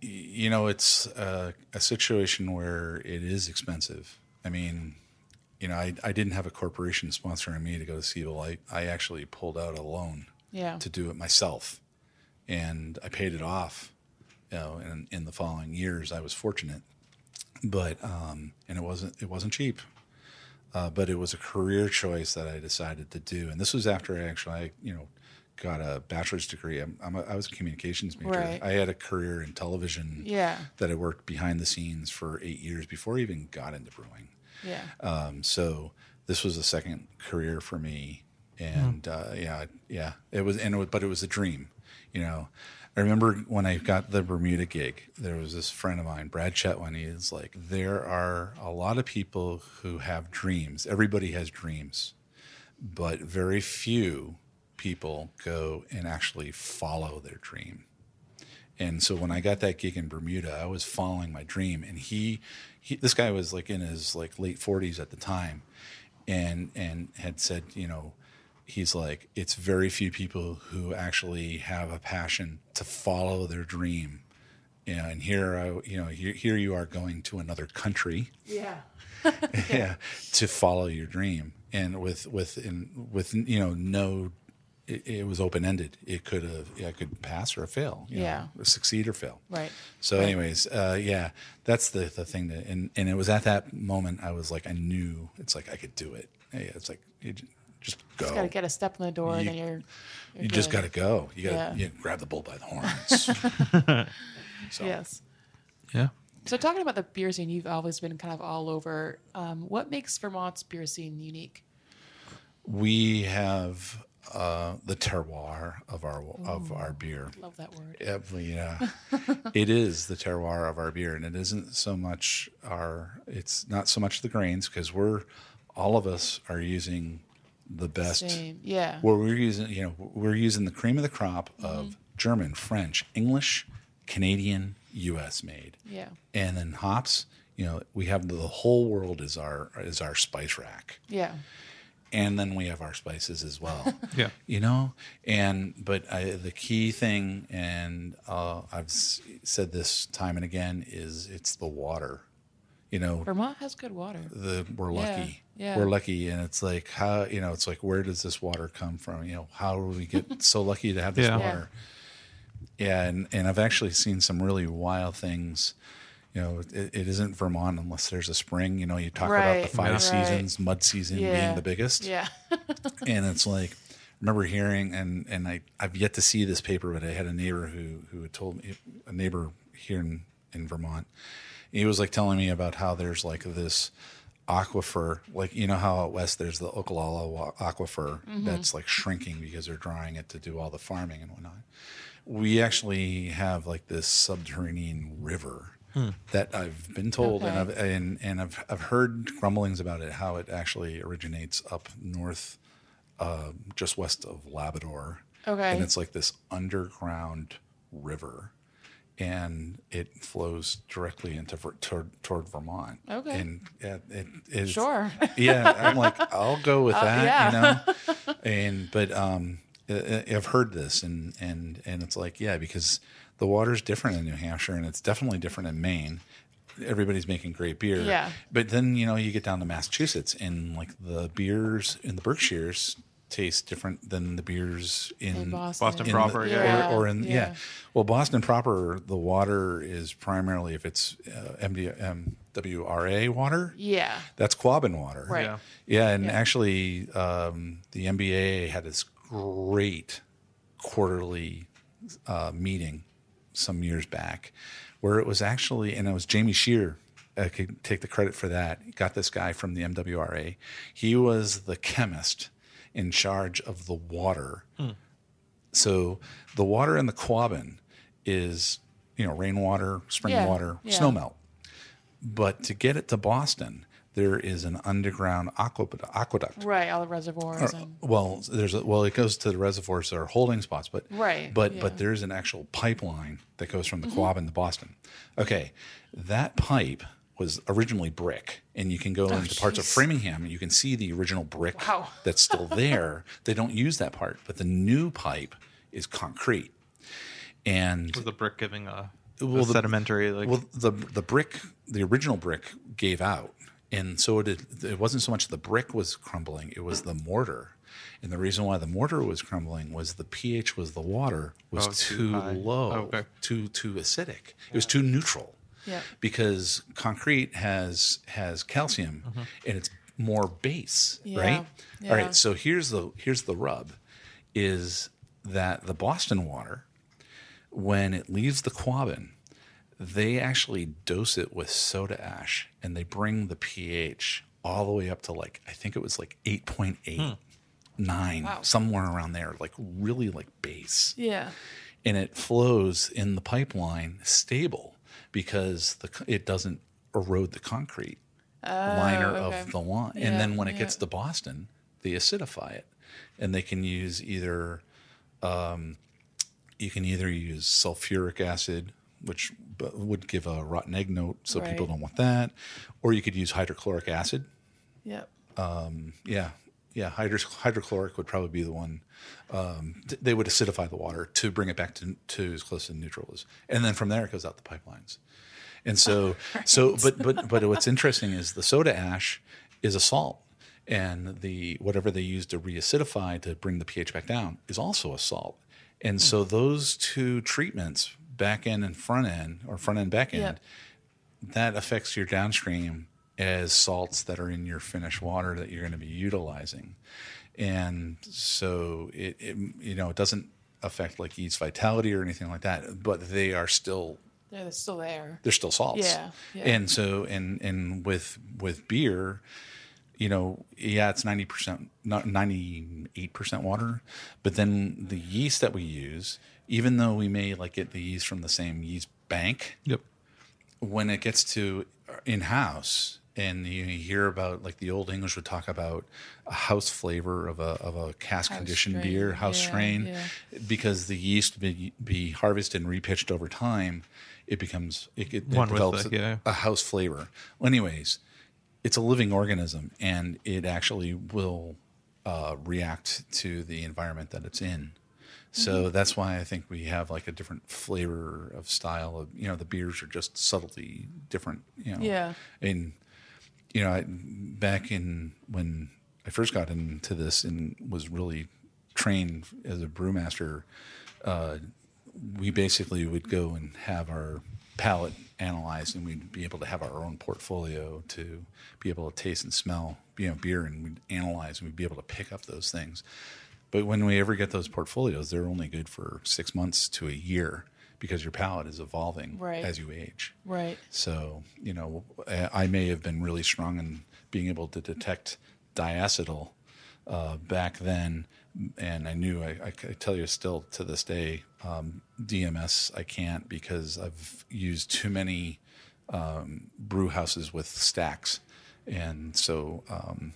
Speaker 2: you know, it's a, a situation where it is expensive. I mean, you know, I, I didn't have a corporation sponsoring me to go to Siebel. I, I actually pulled out a loan
Speaker 4: Yeah.
Speaker 2: to do it myself, and I paid it off. You know, in, in the following years, I was fortunate, but um, and it wasn't it wasn't cheap. uh, but it was a career choice that I decided to do. And this was after I actually, you know, got a bachelor's degree. I'm, I'm a, I was a communications major.
Speaker 4: Right.
Speaker 2: I had a career in television.
Speaker 4: Yeah.
Speaker 2: That I worked behind the scenes for eight years before I even got into brewing.
Speaker 4: Yeah.
Speaker 2: Um, so this was a second career for me, and uh, yeah, yeah, it was, and it was, but it was a dream. You know, I remember when I got the Bermuda gig, there was this friend of mine, Brad Chetwin. He is like, there are a lot of people who have dreams. Everybody has dreams, but very few people go and actually follow their dream. And so when I got that gig in Bermuda, I was following my dream. And he, he this guy was like in his like late forties at the time, and and had said, you know, he's like, it's very few people who actually have a passion to follow their dream. And here, I, you know, here, here you are going to another country,
Speaker 4: Yeah. [laughs] [laughs]
Speaker 2: yeah, to follow your dream, and with with in, with you know no, it, it was open ended. It could have, yeah, I could pass or fail, you know,
Speaker 4: Yeah.
Speaker 2: succeed or fail.
Speaker 4: Right.
Speaker 2: So, anyways, uh, yeah, that's the the thing that, and and it was at that moment I was like, I knew it's like I could do it. Hey, it's like you just go.
Speaker 4: Just got to get a step in the door, and
Speaker 2: You-
Speaker 4: then you're. you're
Speaker 2: you just got to go. You got to
Speaker 4: Yeah.
Speaker 2: you grab the bull by the horns. [laughs] [laughs] so,
Speaker 4: Yes.
Speaker 6: Yeah.
Speaker 4: So talking about the beer scene, you've always been kind of all over. Um, what makes Vermont's beer scene unique?
Speaker 2: we have uh, the terroir of our of our beer.
Speaker 4: Love that word.
Speaker 2: Yeah, yeah. [laughs] it is the terroir of our beer, and it isn't so much our. It's not so much the grains because we're all of us are using the best.
Speaker 4: Same. Yeah.
Speaker 2: Well, we're using you know we're using the cream of the crop of German, French, English, Canadian, U.S. made,
Speaker 4: Yeah.
Speaker 2: and then hops. You know, we have the whole world is our is our spice rack
Speaker 4: Yeah.
Speaker 2: And then we have our spices as well. [laughs]
Speaker 6: Yeah.
Speaker 2: you know, and but I, the key thing, and uh, I've s- said this time and again, is it's the water. You know,
Speaker 4: Vermont has good water.
Speaker 2: the we're
Speaker 4: Yeah,
Speaker 2: lucky.
Speaker 4: yeah.
Speaker 2: We're lucky, and it's like how you know, it's like where does this water come from? You know, how do we get [laughs] so lucky to have this
Speaker 6: Yeah.
Speaker 2: water? Yeah, and and I've actually seen some really wild things. You know, it, it isn't Vermont unless there's a spring. You know, you talk about the five
Speaker 4: right.
Speaker 2: seasons, mud season
Speaker 4: Yeah.
Speaker 2: being the biggest
Speaker 4: Yeah. [laughs]
Speaker 2: and it's like I remember hearing and and I I've yet to see this paper, but I had a neighbor who who had told me a neighbor here in in Vermont. He was like telling me about how there's like this aquifer, like you know how out west there's the Ogallala aquifer
Speaker 4: Mm-hmm.
Speaker 2: that's like shrinking because they're drying it to do all the farming and whatnot. We actually have like this subterranean river that I've been told and I've and, and I've I've heard grumblings about it how it actually originates up north, uh, just west of Labrador.
Speaker 4: Okay.
Speaker 2: and it's like this underground river and it flows directly into Ver- toward, toward Vermont.
Speaker 4: Okay.
Speaker 2: and it, it is
Speaker 4: Sure. [laughs]
Speaker 2: yeah. I'm like, I'll go with that,
Speaker 4: yeah.
Speaker 2: you know. [laughs] And but um, I- I've heard this, and and and it's like, yeah, because the water's different in New Hampshire, and it's definitely different in Maine. Everybody's making great beer,
Speaker 4: Yeah.
Speaker 2: But then you know you get down to Massachusetts, and like the beers in the Berkshires taste different than the beers in,
Speaker 4: In Boston.
Speaker 6: Boston
Speaker 2: in
Speaker 6: proper,
Speaker 2: the-
Speaker 6: yeah.
Speaker 2: or, or in yeah.
Speaker 4: Yeah.
Speaker 2: Well, Boston proper, the water is primarily if it's uh, MD, MWRA water,
Speaker 4: Yeah.
Speaker 2: that's Quabbin water.
Speaker 4: Right.
Speaker 6: Yeah.
Speaker 2: Yeah, and
Speaker 4: Yeah.
Speaker 2: actually, um, the NBA had this great quarterly uh, meeting some years back where it was actually, and it was Jamie Shear. I could take the credit for that. Got this guy from the MWRA. He was the chemist in charge of the water. Hmm. So the water in the Quabbin is, you know, rainwater, spring
Speaker 4: Yeah,
Speaker 2: water,
Speaker 4: yeah.
Speaker 2: snowmelt. But to get it to Boston, there is an underground aqueduct. aqueduct.
Speaker 4: Right. All the reservoirs and
Speaker 2: Well, there's a, well, it goes to the reservoirs that are holding spots, but
Speaker 4: Right,
Speaker 2: but
Speaker 4: yeah.
Speaker 2: but there's an actual pipeline that goes from the mm-hmm. Quabbin to Boston. Okay, that pipe was originally brick, and you can go oh, into parts of
Speaker 4: Oh.
Speaker 2: Framingham and you can see the original brick
Speaker 4: Wow. [laughs]
Speaker 2: that's still there. they don't use that part, but the new pipe is concrete, and
Speaker 6: Was the brick giving a, a
Speaker 2: Well, the-
Speaker 6: sedimentary like?
Speaker 2: well, the the brick, the original brick, gave out, and so it it wasn't so much the brick was crumbling; it was the mortar. And the reason why the mortar was crumbling was the pH was the water was
Speaker 6: Oh, too
Speaker 2: too, low,
Speaker 6: Oh, okay.
Speaker 2: too too acidic. It was too neutral.
Speaker 4: Yeah.
Speaker 2: Because concrete has has calcium mm-hmm. and it's more base,
Speaker 4: Yeah,
Speaker 2: right?
Speaker 4: yeah.
Speaker 2: All right. So here's the here's the rub, is that the Boston water when it leaves the Quabbin, they actually dose it with soda ash and they bring the pH all the way up to like, I think it was like 8.8, 9, hmm.
Speaker 4: Wow.
Speaker 2: somewhere around there, like really like base.
Speaker 4: yeah.
Speaker 2: And it flows in the pipeline stable because the, it doesn't erode the concrete oh, liner
Speaker 4: Oh, okay.
Speaker 2: of the line.
Speaker 4: Yeah,
Speaker 2: and then when it gets to Boston, they acidify it. And they can use either um, you can either use sulfuric acid, which would give a rotten egg note, so people don't want that, or you could use hydrochloric acid.
Speaker 4: Yep.
Speaker 2: Yeah, yeah, hydro- hydrochloric would probably be the one. Um, th- they would acidify the water to bring it back to, to as close to neutral as, and then from there it goes out the pipelines. And so, [laughs] so, but but but what's interesting is the soda ash is a salt, and the whatever they use to reacidify to bring the pH back down is also a salt. And so those two treatments, back end and front end, or front end back end,
Speaker 4: Yep.
Speaker 2: that affects your downstream as salts that are in your finished water that you're going to be utilizing. And so it, it you know, it doesn't affect like yeast vitality or anything like that, but they are still
Speaker 4: Yeah, they're still there.
Speaker 2: they're still salts.
Speaker 4: Yeah, yeah.
Speaker 2: And so and and with with beer, you know, yeah, it's ninety percent, not ninety eight percent water, but then the yeast that we use, even though we may like get the yeast from the same yeast bank,
Speaker 6: yep.
Speaker 2: when it gets to in house and you hear about like the old English would talk about a house flavor of a of a cask conditioned
Speaker 4: strain,
Speaker 2: beer, house
Speaker 4: yeah,
Speaker 2: strain,
Speaker 4: yeah.
Speaker 2: because the yeast be, be harvested and repitched over time, it becomes it, it, it develops
Speaker 6: the- yeah.
Speaker 2: a house flavor. Well, anyways, it's a living organism and it actually will uh, react to the environment that it's in. So
Speaker 4: Mm-hmm.
Speaker 2: that's why I think we have like a different flavor of style of you know the beers are just subtly different you know
Speaker 4: Yeah.
Speaker 2: and you know I, back in when I first got into this and was really trained as a brewmaster uh, we basically would go and have our palate analyzed and we'd be able to have our own portfolio to be able to taste and smell you know beer and we'd analyze and we'd be able to pick up those things but when we ever get those portfolios they're only good for six months to a year because your palate is evolving
Speaker 4: Right.
Speaker 2: as you age.
Speaker 4: Right.
Speaker 2: So, you know, I I may have been really strong in being able to detect diacetyl uh, back then, and I knew I, I could tell you still to this day, um, DMS I can't because I've used too many um, brew houses with stacks, and so um,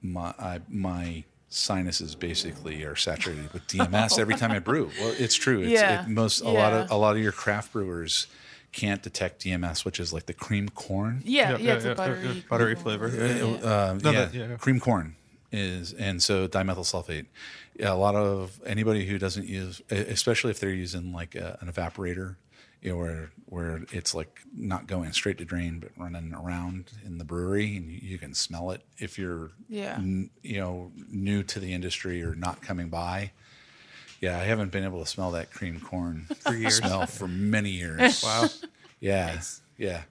Speaker 2: my I, my sinuses basically are saturated with DMS every time I brew. Well, it's true. It's,
Speaker 4: Yeah.
Speaker 2: it, most a lot of a lot of your craft brewers can't detect DMS, which is like the cream corn.
Speaker 4: Yeah,
Speaker 6: Yep,
Speaker 4: yeah,
Speaker 6: yeah,
Speaker 4: it's
Speaker 6: yeah,
Speaker 4: a buttery,
Speaker 6: yeah, buttery
Speaker 4: cool-
Speaker 6: flavor.
Speaker 4: Yeah.
Speaker 2: Uh,
Speaker 6: No,
Speaker 2: yeah,
Speaker 6: that- yeah.
Speaker 2: cream corn is, and so dimethyl sulfate. Yeah, a lot of anybody who doesn't use, especially if they're using like a, an evaporator, you know, where where it's like not going straight to drain, but running around in the brewery, and you, you can smell it if you're,
Speaker 4: Yeah.
Speaker 2: n- you know, new to the industry or not coming by. Yeah, I haven't been able to smell that cream corn [laughs] for
Speaker 6: years.
Speaker 2: Smell for many years. [laughs]
Speaker 6: Wow.
Speaker 2: Yeah, yeah.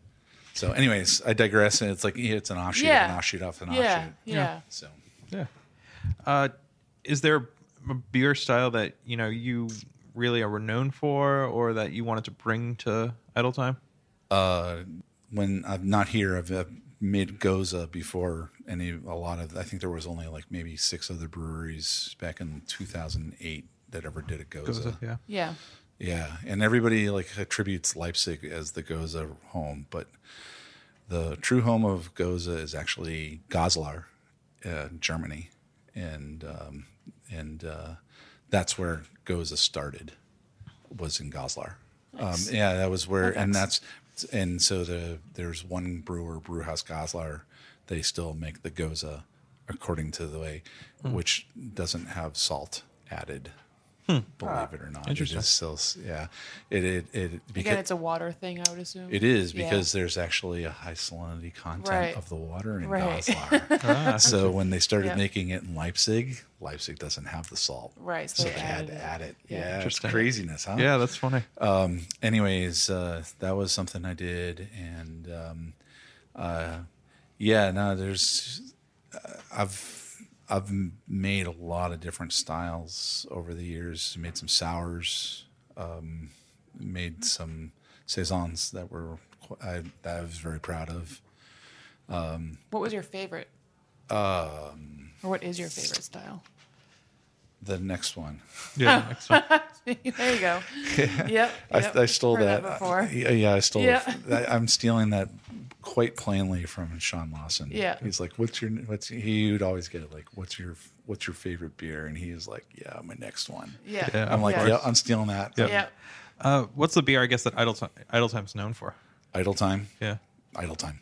Speaker 2: So, anyways, I digress. And it's like yeah, it's an offshoot, of
Speaker 4: Yeah.
Speaker 2: an offshoot off an
Speaker 4: Yeah,
Speaker 2: offshoot.
Speaker 4: yeah.
Speaker 2: So,
Speaker 6: Yeah. Uh, is there a beer style that you know you really are known for, or that you wanted to bring to Idletyme?
Speaker 2: uh, when I'm not here, I've, I've made Gose before any a lot of. I think there was only like maybe six other breweries back in 2008 that ever did a Gose.
Speaker 6: Gose, yeah.
Speaker 4: Yeah.
Speaker 2: Yeah, and everybody like attributes Leipzig as the Gose home, but the true home of Gose is actually Goslar, uh, Germany, and um, and uh, that's where Gose started. Was in Goslar. Um, yeah, that was where, and that's and so the there's one brewer, Brewhouse Goslar. They still make the Gose according to the way, which doesn't have salt added. Believe it or not,
Speaker 6: Interesting.
Speaker 2: It is still, yeah, it it it
Speaker 4: Again,
Speaker 2: because
Speaker 4: it's a water thing, I would assume.
Speaker 2: it is
Speaker 4: Yeah.
Speaker 2: because there's actually a high salinity content
Speaker 4: Right.
Speaker 2: of the water in
Speaker 4: Right.
Speaker 2: Goslar. [laughs] so when they started
Speaker 4: Yeah.
Speaker 2: making it in Leipzig, Leipzig doesn't have the salt,
Speaker 4: Right,
Speaker 2: So,
Speaker 4: so
Speaker 2: they
Speaker 4: they
Speaker 2: had to
Speaker 4: it.
Speaker 2: add it.
Speaker 4: Yeah.
Speaker 2: Yeah, it's craziness, huh?
Speaker 6: Yeah, that's funny.
Speaker 2: anyways, uh, that was something I did, and um, uh, yeah, no, there's uh, I've I've made a lot of different styles over the years. Made some sours, um, made some saisons that were I, that I was very proud of.
Speaker 4: What was your favorite? Um, or what is your favorite style?
Speaker 2: The next one,
Speaker 6: Yeah, [laughs] next one.
Speaker 4: there you go. Yep. [laughs] yep.
Speaker 2: I, I stole
Speaker 4: Heard
Speaker 2: that.
Speaker 4: before.
Speaker 2: Yeah, yeah, I stole.
Speaker 4: Yeah.
Speaker 2: it. I, I'm stealing that quite plainly from Sean Lawson.
Speaker 4: Yeah.
Speaker 2: he's like, "What's your what's?" He would always get it like, "What's your what's your favorite beer?" And he was like, "Yeah, my next one."
Speaker 4: Yeah.
Speaker 6: Yeah,
Speaker 2: I'm like,
Speaker 4: yeah.
Speaker 2: "Yeah, I'm stealing that."
Speaker 4: Yeah.
Speaker 6: Uh, what's the beer? I guess that Idletyme, Idle Time's known for.
Speaker 2: Idletyme,
Speaker 6: Yeah.
Speaker 2: Idletyme.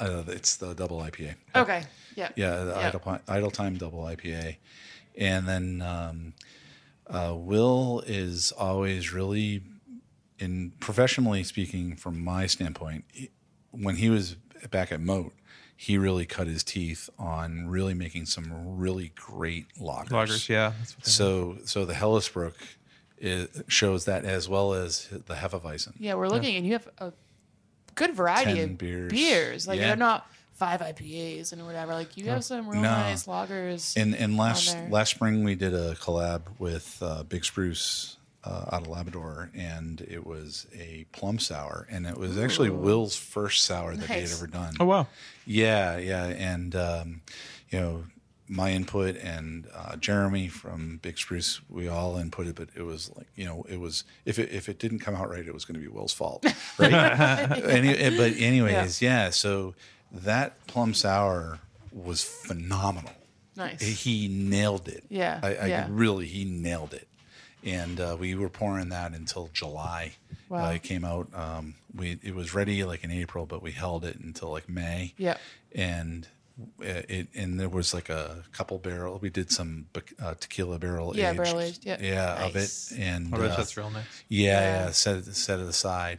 Speaker 2: Uh, it's the double IPA.
Speaker 4: Okay. Yeah.
Speaker 2: Yeah, the
Speaker 4: Yeah.
Speaker 2: idle, Pi- Idletyme double IPA, and then um, uh, Will is always really, in professionally speaking, from my standpoint, he- when he was back at Moat, he really cut his teeth on really making some really great loggers.
Speaker 6: Lagers, yeah. That's what they-
Speaker 2: So, so the Hellisbrook is, shows that as well as the Hefeweizen.
Speaker 4: Yeah, we're looking, and you have a good variety
Speaker 2: 10
Speaker 4: of
Speaker 2: beers.
Speaker 4: beers. Like
Speaker 2: Yeah.
Speaker 4: they're not five IPAs and whatever. Like you have some real
Speaker 2: No.
Speaker 4: nice loggers.
Speaker 2: And and last last spring we did a collab with uh, Big Spruce uh, out of Labrador, and it was a plum sour, and it was actually Will's first sour that he had ever done.
Speaker 6: Oh wow.
Speaker 2: Yeah, yeah, and um, you know my input and uh, Jeremy from Big Spruce, we all inputted, but it was like you know it was if it if it didn't come out right, it was going to be Will's fault, [laughs] right? Any, but anyways, yeah. So that plum sour was phenomenal.
Speaker 4: nice.
Speaker 2: He nailed it.
Speaker 4: Yeah,
Speaker 2: I, I
Speaker 4: yeah.
Speaker 2: really he nailed it. And uh, we were pouring that until July.
Speaker 4: Wow.
Speaker 2: Uh, it came out. Um, we it was ready like in April, but we held it until like May.
Speaker 4: Yep.
Speaker 2: And uh, it and there was like a couple barrel. We did some uh, tequila barrel.
Speaker 4: Yeah,
Speaker 2: aged,
Speaker 4: barrel aged, yeah.
Speaker 2: Yeah,
Speaker 4: Nice.
Speaker 2: of it. And
Speaker 6: Oh, that's,
Speaker 2: uh,
Speaker 6: that's real nice.
Speaker 2: yeah,
Speaker 4: Yeah.
Speaker 2: yeah. Set it set it aside.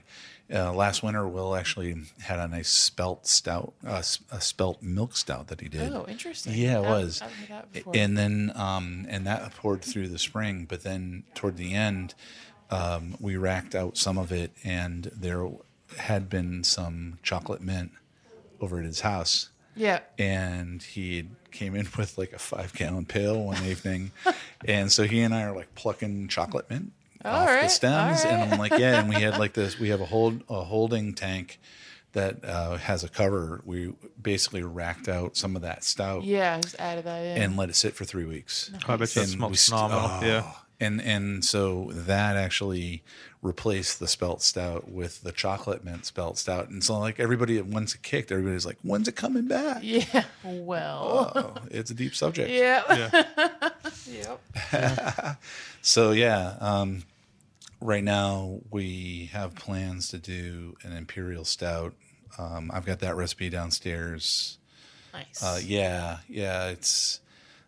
Speaker 2: Uh, last winter, Will actually had a nice spelt stout, uh, a spelt milk stout that he did.
Speaker 4: Oh, interesting.
Speaker 2: Yeah, it
Speaker 4: I
Speaker 2: was.
Speaker 4: I haven't heard that before.
Speaker 2: And then, um, and that poured through the spring. But then toward the end, um, we racked out some of it, and there had been some chocolate mint over at his house
Speaker 4: yeah.
Speaker 2: and he came in [laughs] with like a five gallon pail one evening [laughs] and so he and i are like plucking chocolate mint off the stems,
Speaker 4: all
Speaker 2: and. I'm like, yeah. And we had like this. We have a hold a holding tank that uh, has a cover. We basically racked out some of that stout
Speaker 4: Yeah, just added that in.
Speaker 2: and let it sit for three weeks.
Speaker 6: Oh, I bet you that
Speaker 2: And
Speaker 6: smells
Speaker 2: we st-
Speaker 6: phenomenal.
Speaker 2: oh.
Speaker 6: Yeah.
Speaker 2: And and so that actually replaced the spelt stout with the chocolate mint spelt stout. And so like everybody once it kicked, everybody's like, when's it coming back?
Speaker 4: yeah. Well.
Speaker 2: Oh, it's a deep subject.
Speaker 4: Yeah. [laughs] yep. [laughs]
Speaker 2: So yeah, um, right now we have plans to do an imperial stout. Um, I've got that recipe downstairs.
Speaker 4: Nice.
Speaker 2: Uh, yeah, yeah, it's.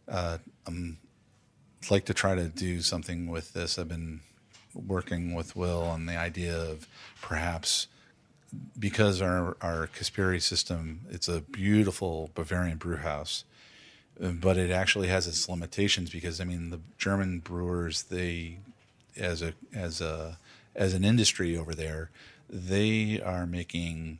Speaker 2: Uh, I'm I'd like to try to do something with this. I've been working with Will on the idea of perhaps because our our Kasperi system, it's a beautiful Bavarian brew house, but it actually has its limitations because I mean the German brewers they as a as a as an industry over there they are making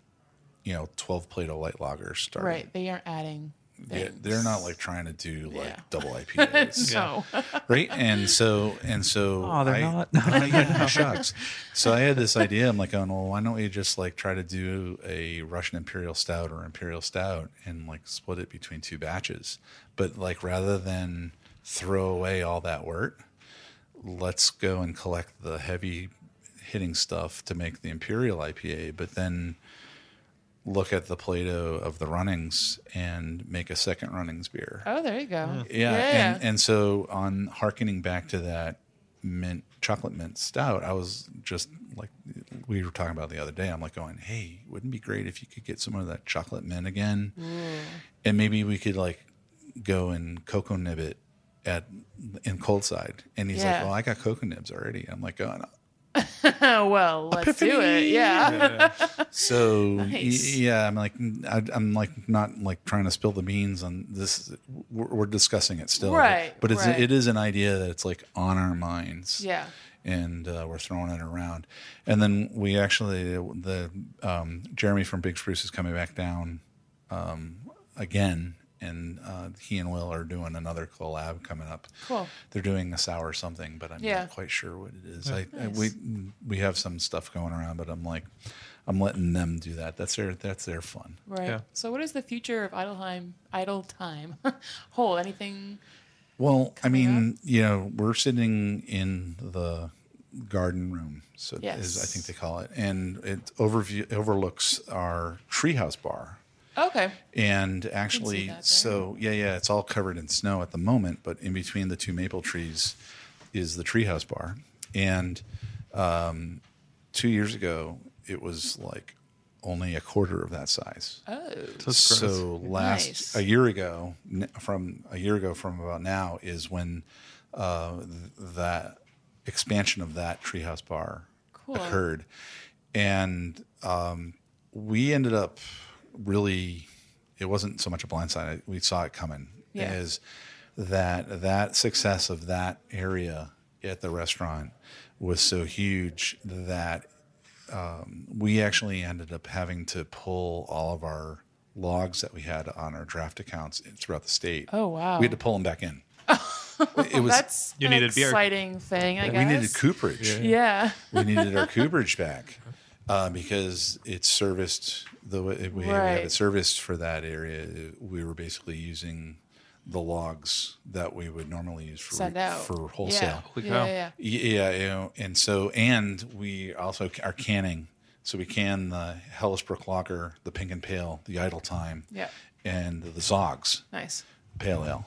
Speaker 2: you know 12 Plato light lagers starting
Speaker 4: right. They aren't adding.
Speaker 2: they're, they're not like trying to do like
Speaker 4: Yeah.
Speaker 2: double [laughs] IPAs,
Speaker 4: No. [laughs]
Speaker 2: right? And so and so.
Speaker 6: Oh, they're
Speaker 2: I,
Speaker 6: not? [laughs]
Speaker 2: yeah, shucks. So I had this idea. I'm like, oh no, why don't we just like try to do a Russian Imperial Stout or Imperial Stout and like split it between two batches, but like rather than throw away all that work, let's go and collect the heavy hitting stuff to make the Imperial IPA, but then look at the Plato of the runnings and make a second runnings beer.
Speaker 4: Oh, there you go.
Speaker 2: Yeah,
Speaker 4: Yeah.
Speaker 2: And, and so on harkening back to that mint chocolate mint stout, I was just like we were talking about the other day. I'm like going, hey, wouldn't it be great if you could get some of that chocolate mint again, mm. and maybe we could like go and cocoa nib it at in cold side. And he's
Speaker 4: Yeah.
Speaker 2: like, well, I got cocoa nibs already. I'm like.
Speaker 4: Oh, [laughs] well, let's do it. Yeah.
Speaker 2: So
Speaker 4: Nice.
Speaker 2: yeah, I'm like I, I'm like not like trying to spill the beans on this. We're, we're discussing it still,
Speaker 4: Right,
Speaker 2: But it's
Speaker 4: right.
Speaker 2: it is an idea that's like on our minds,
Speaker 4: Yeah.
Speaker 2: And uh, we're throwing it around, and then we actually the um, Jeremy from Big Spruce is coming back down um, again, and uh, he and Will are doing another collab coming up.
Speaker 4: Cool.
Speaker 2: They're doing a sour something, but I'm
Speaker 4: Yeah.
Speaker 2: not quite sure what it is. I, I we we have some stuff going around, but I'm like, I'm letting them do that. That's their that's their fun.
Speaker 4: Right.
Speaker 6: Yeah.
Speaker 4: So, what is the future of Idletyme? Idle [laughs] time. Hold anything?
Speaker 2: Well, I
Speaker 4: Coming
Speaker 2: mean, you know, we're sitting in the garden room, so
Speaker 4: Yes.
Speaker 2: is I think they call it, and it overview overlooks our treehouse bar.
Speaker 4: Okay.
Speaker 2: And actually,
Speaker 4: that
Speaker 2: so yeah, yeah, it's all covered in snow at the moment, but in between the two maple trees is the treehouse bar. And um, two years ago, it was like only a quarter of that size.
Speaker 4: Oh.
Speaker 6: That's gross.
Speaker 2: So last
Speaker 4: Nice.
Speaker 2: a year ago, from a year ago from about now is when uh, th- that expansion of that treehouse bar
Speaker 4: Cool.
Speaker 2: occurred, and um, we ended up really. It wasn't so much a blindside; we saw it coming.
Speaker 4: Yeah.
Speaker 2: Is that that success of that area at the restaurant was so huge that um, we actually ended up having to pull all of our logs that we had on our draft accounts throughout the state.
Speaker 4: Oh, wow.
Speaker 2: We had to pull them back in. [laughs] it was
Speaker 4: That's
Speaker 6: You
Speaker 4: an
Speaker 6: needed beer.
Speaker 4: exciting thing, I
Speaker 2: we
Speaker 4: guess.
Speaker 2: needed cooperage.
Speaker 4: Yeah.
Speaker 2: we needed our cooperage back uh, because it's serviced the way we had
Speaker 4: Right.
Speaker 2: it serviced for that area. We were basically using the logs that we would normally use for
Speaker 4: Send out.
Speaker 2: for wholesale.
Speaker 4: Yeah. Yeah, yeah, yeah.
Speaker 2: Yeah, you know, and so and we also are canning. So we can the Hellisbrook Lager, the Pink and Pale, the Idletyme,
Speaker 4: Yeah.
Speaker 2: and the Zogs
Speaker 4: Nice.
Speaker 2: Pale Ale.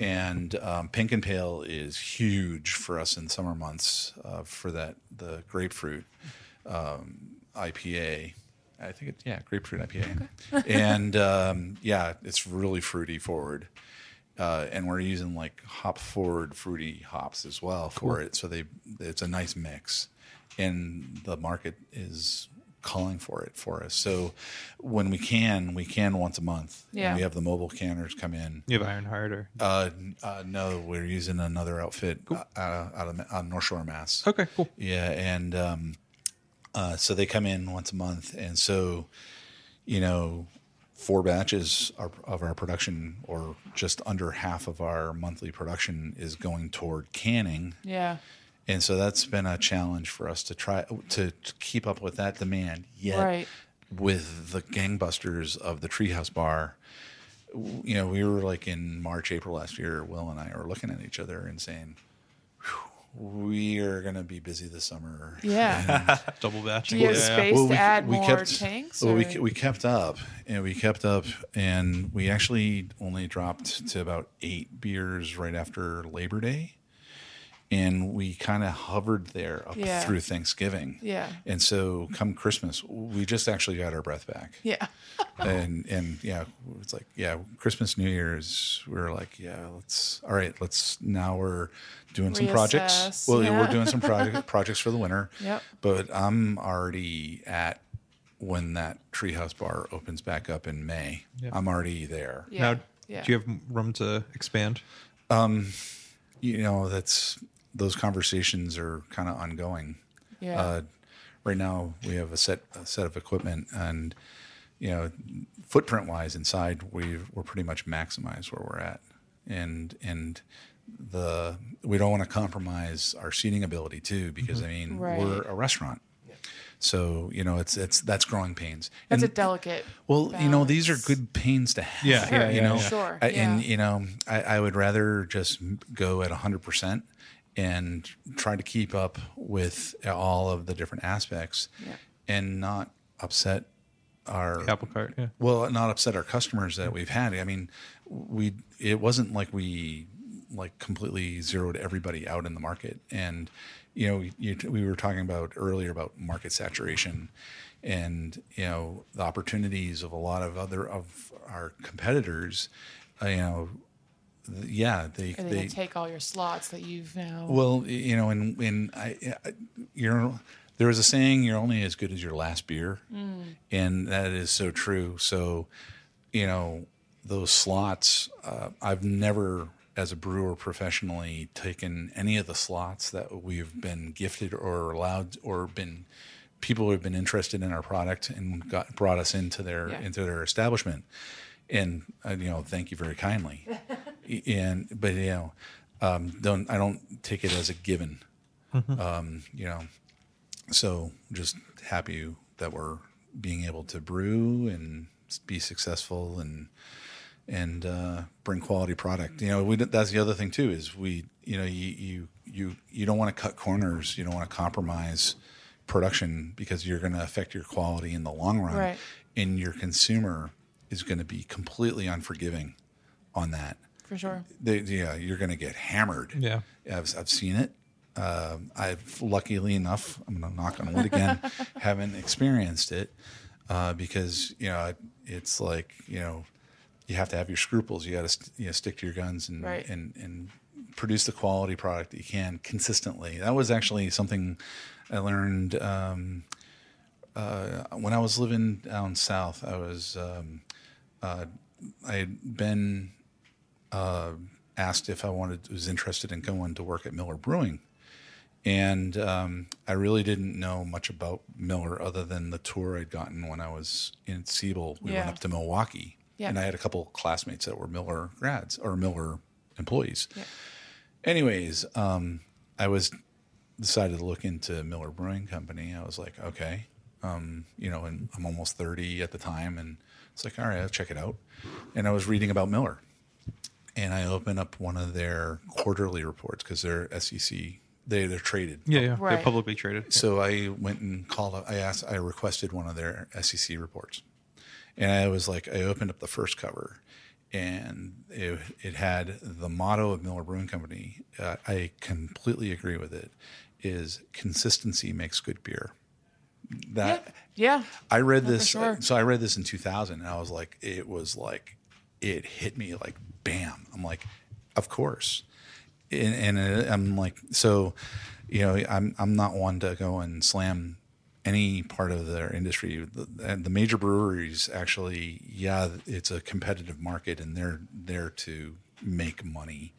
Speaker 2: And um, Pink and Pale is huge for us in summer months uh, for that the grapefruit um, IPA. I think it yeah grapefruit IPA, [laughs] and um, yeah, it's really fruity forward. Uh, and we're using like hop forward fruity hops as well for it, so they it's a nice mix, and the market is calling for it for us. So when we can, we can once a month. And
Speaker 4: Yeah.
Speaker 2: we have the mobile canners come in.
Speaker 6: You have Ironheart or
Speaker 2: Uh, uh, no, we're using another outfit uh, out of uh, North Shore, Mass.
Speaker 6: okay, cool.
Speaker 2: Yeah, and um, uh, so they come in once a month, and so you know, four batches are, of our production, or just under half of our monthly production, is going toward canning,
Speaker 4: Yeah.
Speaker 2: and so that's been a challenge for us to try to, to keep up with that demand. Yet,
Speaker 4: Right.
Speaker 2: with the gangbusters of the Treehouse Bar, you know, we were like in March, April last year. Will and I were looking at each other and saying, "Whew, "We are going to be busy this summer."
Speaker 4: Yeah. [laughs]
Speaker 6: Double batching.
Speaker 4: Do you have
Speaker 6: Yeah.
Speaker 4: space
Speaker 2: Well,
Speaker 4: to add more tanks?
Speaker 2: Well, we,
Speaker 4: or-
Speaker 2: ke- we kept up, and we kept up, and we actually only dropped to about eight beers right after Labor Day, and we kind of hovered there up
Speaker 4: Yeah.
Speaker 2: through Thanksgiving.
Speaker 4: Yeah.
Speaker 2: And so, come Christmas, we just actually got our breath back.
Speaker 4: yeah. [laughs]
Speaker 2: and and yeah, it's like yeah, Christmas, New Year's. we are like, yeah, let's all right. Let's now we're doing some projects. Well,
Speaker 4: yeah.
Speaker 2: we're doing some project, [laughs] projects for the winter.
Speaker 4: Yep.
Speaker 2: But I'm already at when that treehouse bar opens back up in May. I'm already there.
Speaker 4: Yeah.
Speaker 6: Now,
Speaker 4: yeah.
Speaker 6: do you have room to expand?
Speaker 2: You know, that's those conversations are kind of ongoing.
Speaker 4: Yeah.
Speaker 2: Uh, right now, we have a set a set of equipment, and you know, footprint wise inside, we we're pretty much maximized where we're at, and and the we don't want to compromise our seating ability too, because mm-hmm. I mean,
Speaker 4: Right.
Speaker 2: we're a restaurant. So you know it's it's that's growing pains.
Speaker 4: That's
Speaker 2: And-
Speaker 4: a delicate.
Speaker 2: well, you know, these are good pains to have.
Speaker 6: Yeah,
Speaker 4: Sure,
Speaker 2: you
Speaker 4: yeah,
Speaker 2: know,
Speaker 4: yeah. Sure,
Speaker 2: I, and you know, I, I would rather just go at hundred percent and try to keep up with all of the different aspects,
Speaker 4: Yeah.
Speaker 2: and not upset our
Speaker 6: Apple cart. Yeah.
Speaker 2: well, not upset our customers that mm-hmm. we've had. I mean, we it wasn't like we like completely zeroed everybody out in the market, and you know, you, we were talking about earlier about market saturation, and you know, the opportunities of a lot of other of our competitors. Uh, you know, yeah, they
Speaker 4: they,
Speaker 2: they
Speaker 4: take all your slots that you've now?
Speaker 2: well, you know, and and I, I- you're there was a saying you're only as good as your last beer, and that is so true. So, you know, those slots, uh, I've never, as a brewer professionally, taken any of the slots that we've been gifted or allowed or been people who have been interested in our product and got brought us into their
Speaker 4: Yeah.
Speaker 2: into their establishment. And uh, you know thank you very kindly. [laughs] And but you know um, don't I don't take it as a given. Um, you know so just happy that we're being able to brew and be successful and and uh, bring quality product. You know, we, that's the other thing too is we, you know, you you you you don't want to cut corners. You don't want to compromise production because you're going to affect your quality in the long run,
Speaker 4: Right.
Speaker 2: and your consumer is going to be completely unforgiving on that.
Speaker 4: for sure.
Speaker 2: They, yeah, you're going to get hammered.
Speaker 6: Yeah.
Speaker 2: I've, I've seen it. Um, I've luckily enough, I'm going to knock on wood again, [laughs] haven't experienced it uh, because you know it's like you know you have to have your scruples. You got to you know, stick to your guns and
Speaker 4: Right.
Speaker 2: and and produce the quality product that you can consistently. That was actually something I learned um, uh, when I was living down south. I was um, uh, I had been uh, asked if I wanted was interested in going to work at Miller Brewing, and um, I really didn't know much about Miller other than the tour I'd gotten when I was in Siebel. We went up to Milwaukee,
Speaker 4: Yeah.
Speaker 2: and I had a couple classmates that were Miller grads or Miller employees.
Speaker 4: Yeah.
Speaker 2: Anyways, um, I was decided to look into Miller Brewing Company. I was like, okay, um, you know, and I'm almost 30 at the time, and it's like, all right, I'll check it out. And I was reading about Miller, and I opened up one of their quarterly reports because they're SEC, they they're traded.
Speaker 6: Yeah, yeah. They're publicly traded.
Speaker 2: So I went and called. I asked. I requested one of their SEC reports, and I was like, I opened up the first cover, and it, it had the motto of Miller Brewing Company. Uh, I completely agree with it. Is consistency makes good beer. That
Speaker 4: Yeah.
Speaker 2: I read this.
Speaker 4: sure.
Speaker 2: So I read this in 2000, and I was like, it was like, it hit me like bam. I'm like, of course, and, and uh, I'm like, so, you know, I'm I'm not one to go and slam any part of their industry. The, and the major breweries actually, yeah, it's a competitive market, and they're there to make money.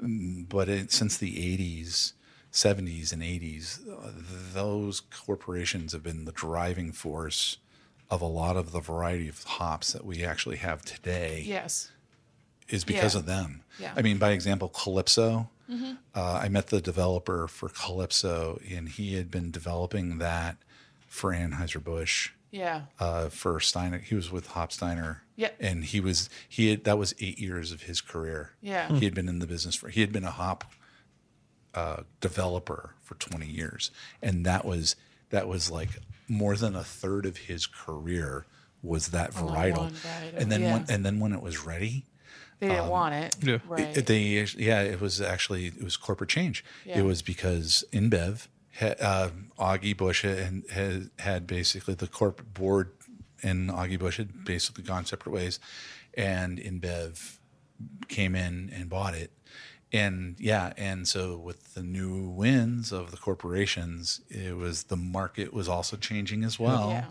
Speaker 2: But it, since the 80s, 70s, and 80s, uh, those corporations have been the driving force of a lot of the variety of hops that we actually have today
Speaker 4: Yes.
Speaker 2: is because
Speaker 4: Yeah.
Speaker 2: of them.
Speaker 4: Yeah.
Speaker 2: I mean, by example, Calypso. Uh, I met the developer for Calypso, and he had been developing that for Anheuser Busch
Speaker 4: Yeah.
Speaker 2: uh, for Steiner. He was with Hopsteiner.
Speaker 4: Yep.
Speaker 2: And he was he had, that was eight years of his career.
Speaker 4: Yeah.
Speaker 2: He had been in the business for he had been a hop uh, developer for twenty years, and that was that was like more than a third of his career was that varietal.
Speaker 4: varietal,
Speaker 2: And then
Speaker 4: yeah.
Speaker 2: when and then when it was ready,
Speaker 4: They didn't want it.
Speaker 6: yeah.
Speaker 4: Right.
Speaker 2: it- they yeah, it was actually it was corporate change.
Speaker 4: Yeah.
Speaker 2: It was because InBev, ha, uh, Augie Busch and had had basically the corporate board and Augie Busch had basically gone separate ways, and InBev came in and bought it. And yeah, and so with the new wins of the corporations, it was the market was also changing as well.
Speaker 4: Yeah.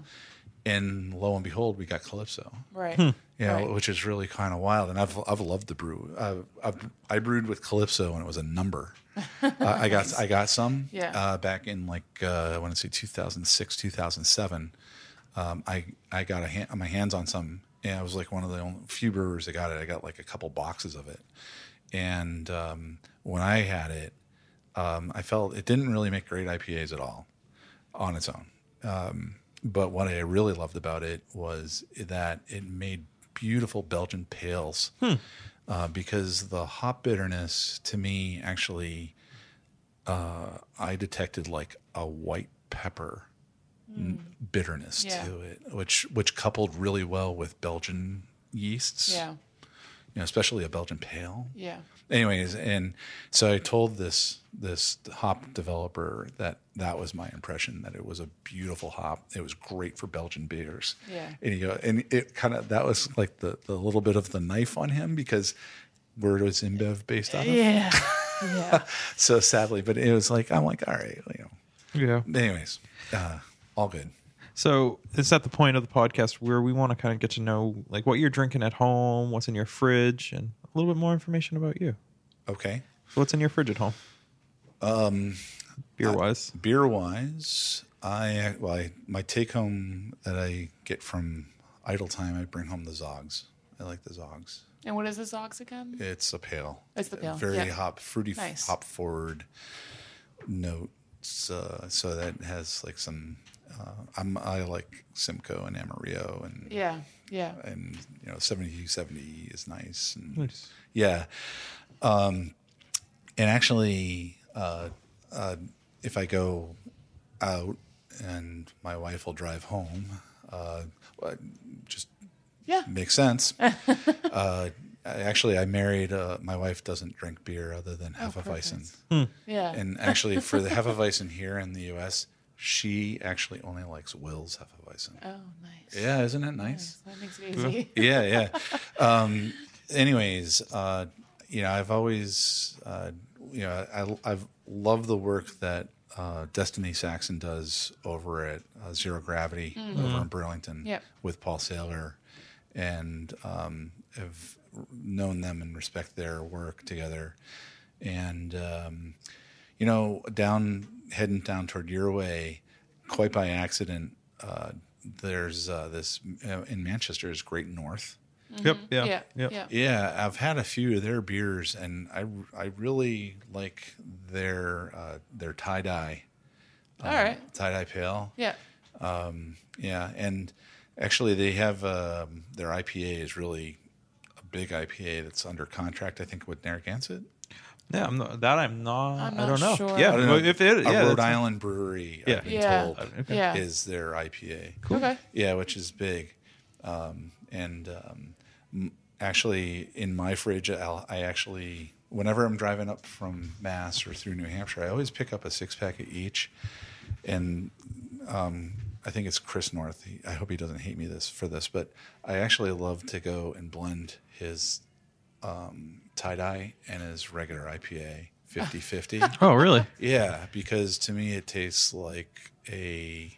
Speaker 2: And lo and behold, we got Calypso.
Speaker 4: right.
Speaker 2: Yeah,
Speaker 4: Right.
Speaker 2: which is really kind of wild. And I've I've loved the brew. I've, I've, I brewed with Calypso and it was a number. Uh, I got I got some
Speaker 4: Yeah.
Speaker 2: uh, back in like uh, I want to say 2006 2007. Um, I I got a hand, my hands on some. And I was like one of the only few brewers that got it. I got like a couple boxes of it. And um, when I had it, um, I felt it didn't really make great IPAs at all on its own. Um, but what I really loved about it was that it made beautiful Belgian pales uh, because the hop bitterness to me actually, uh, I detected like a white pepper n- bitterness
Speaker 4: Yeah.
Speaker 2: to it, which which coupled really well with Belgian yeasts,
Speaker 4: Yeah.
Speaker 2: You know, especially a Belgian pale
Speaker 4: Yeah.
Speaker 2: anyways and so i told this this hop developer that that was my impression that it was a beautiful hop it was great for belgian beers
Speaker 4: Yeah.
Speaker 2: and you go and it kind of that was like the the little bit of the knife on him because where was InBev based on?
Speaker 4: Yeah. [laughs] Yeah.
Speaker 2: So sadly, but it was like I'm like, all right, you know.
Speaker 6: Yeah.
Speaker 2: Anyways, uh, all good.
Speaker 6: So it's at the point of the podcast where we want to kind of get to know like what you're drinking at home, what's in your fridge, and a little bit more information about you.
Speaker 2: Okay.
Speaker 6: So what's in your fridge at home? Um, beer wise.
Speaker 2: Beer wise, I well, I, my take home that I get from Idletyme, I bring home the Zogs. I like the Zogs.
Speaker 4: and what is this ox again?
Speaker 2: It's a pale.
Speaker 4: It's the pale,
Speaker 2: Very
Speaker 4: yeah.
Speaker 2: hop, fruity,
Speaker 4: Nice.
Speaker 2: hop forward notes. Uh, so that has like some. Uh, I'm I like Simcoe and Amarillo and
Speaker 4: Yeah. Yeah.
Speaker 2: and you know 7270 is nice and
Speaker 6: Nice.
Speaker 2: yeah um and actually uh, uh if i go out and my wife will drive home uh just
Speaker 4: Yeah.
Speaker 2: makes sense [laughs] uh actually i married uh my wife doesn't drink beer other than hefeweizen
Speaker 4: Yeah.
Speaker 2: and actually for the hefeweizen here in the us she actually only likes will's hefeweizen
Speaker 4: oh, nice.
Speaker 2: yeah isn't it nice
Speaker 4: That makes it easy. [laughs]
Speaker 2: yeah, yeah. Um, anyways, uh, you know, I've always, uh, you know, I, I've loved the work that uh, Destiny Saxon does over at uh, Zero Gravity over in Burlington
Speaker 4: Yep.
Speaker 2: with Paul Sayler, and um, have known them and respect their work together. And um, you know, down heading down toward your way, quite by accident, uh, there's uh, this uh, in Manchester is Great North.
Speaker 6: Yep. Yeah.
Speaker 4: Yeah.
Speaker 6: Yep.
Speaker 4: Yeah.
Speaker 2: Yeah, I've had a few of their beers, and I I really like their uh, their tie dye
Speaker 4: All right.
Speaker 2: tie dye pale.
Speaker 4: Yeah.
Speaker 2: Um, yeah, and actually they have um, their IPA is really a big IPA that's under contract. I think with Narragansett.
Speaker 6: Yeah. I'm not, that I'm not.
Speaker 4: I'm
Speaker 6: I don't
Speaker 4: not
Speaker 6: know.
Speaker 4: sure.
Speaker 6: Yeah.
Speaker 2: I don't know.
Speaker 6: If it,
Speaker 2: a
Speaker 6: yeah,
Speaker 2: Rhode Island brewery,
Speaker 6: Yeah.
Speaker 2: I've been
Speaker 4: Yeah.
Speaker 2: told,
Speaker 6: Okay.
Speaker 4: Yeah.
Speaker 2: is their IPA.
Speaker 4: Okay.
Speaker 2: Yeah, which is big. Um, and um, actually, in my fridge, I'll, I actually, whenever I'm driving up from Mass or through New Hampshire, I always pick up a six pack of each. And um, I think it's Chris North. He, I hope he doesn't hate me this for this, but I actually love to go and blend his um, tie dye and his regular IPA [laughs] 50 50.
Speaker 6: Oh, really?
Speaker 2: Yeah, because to me it tastes like a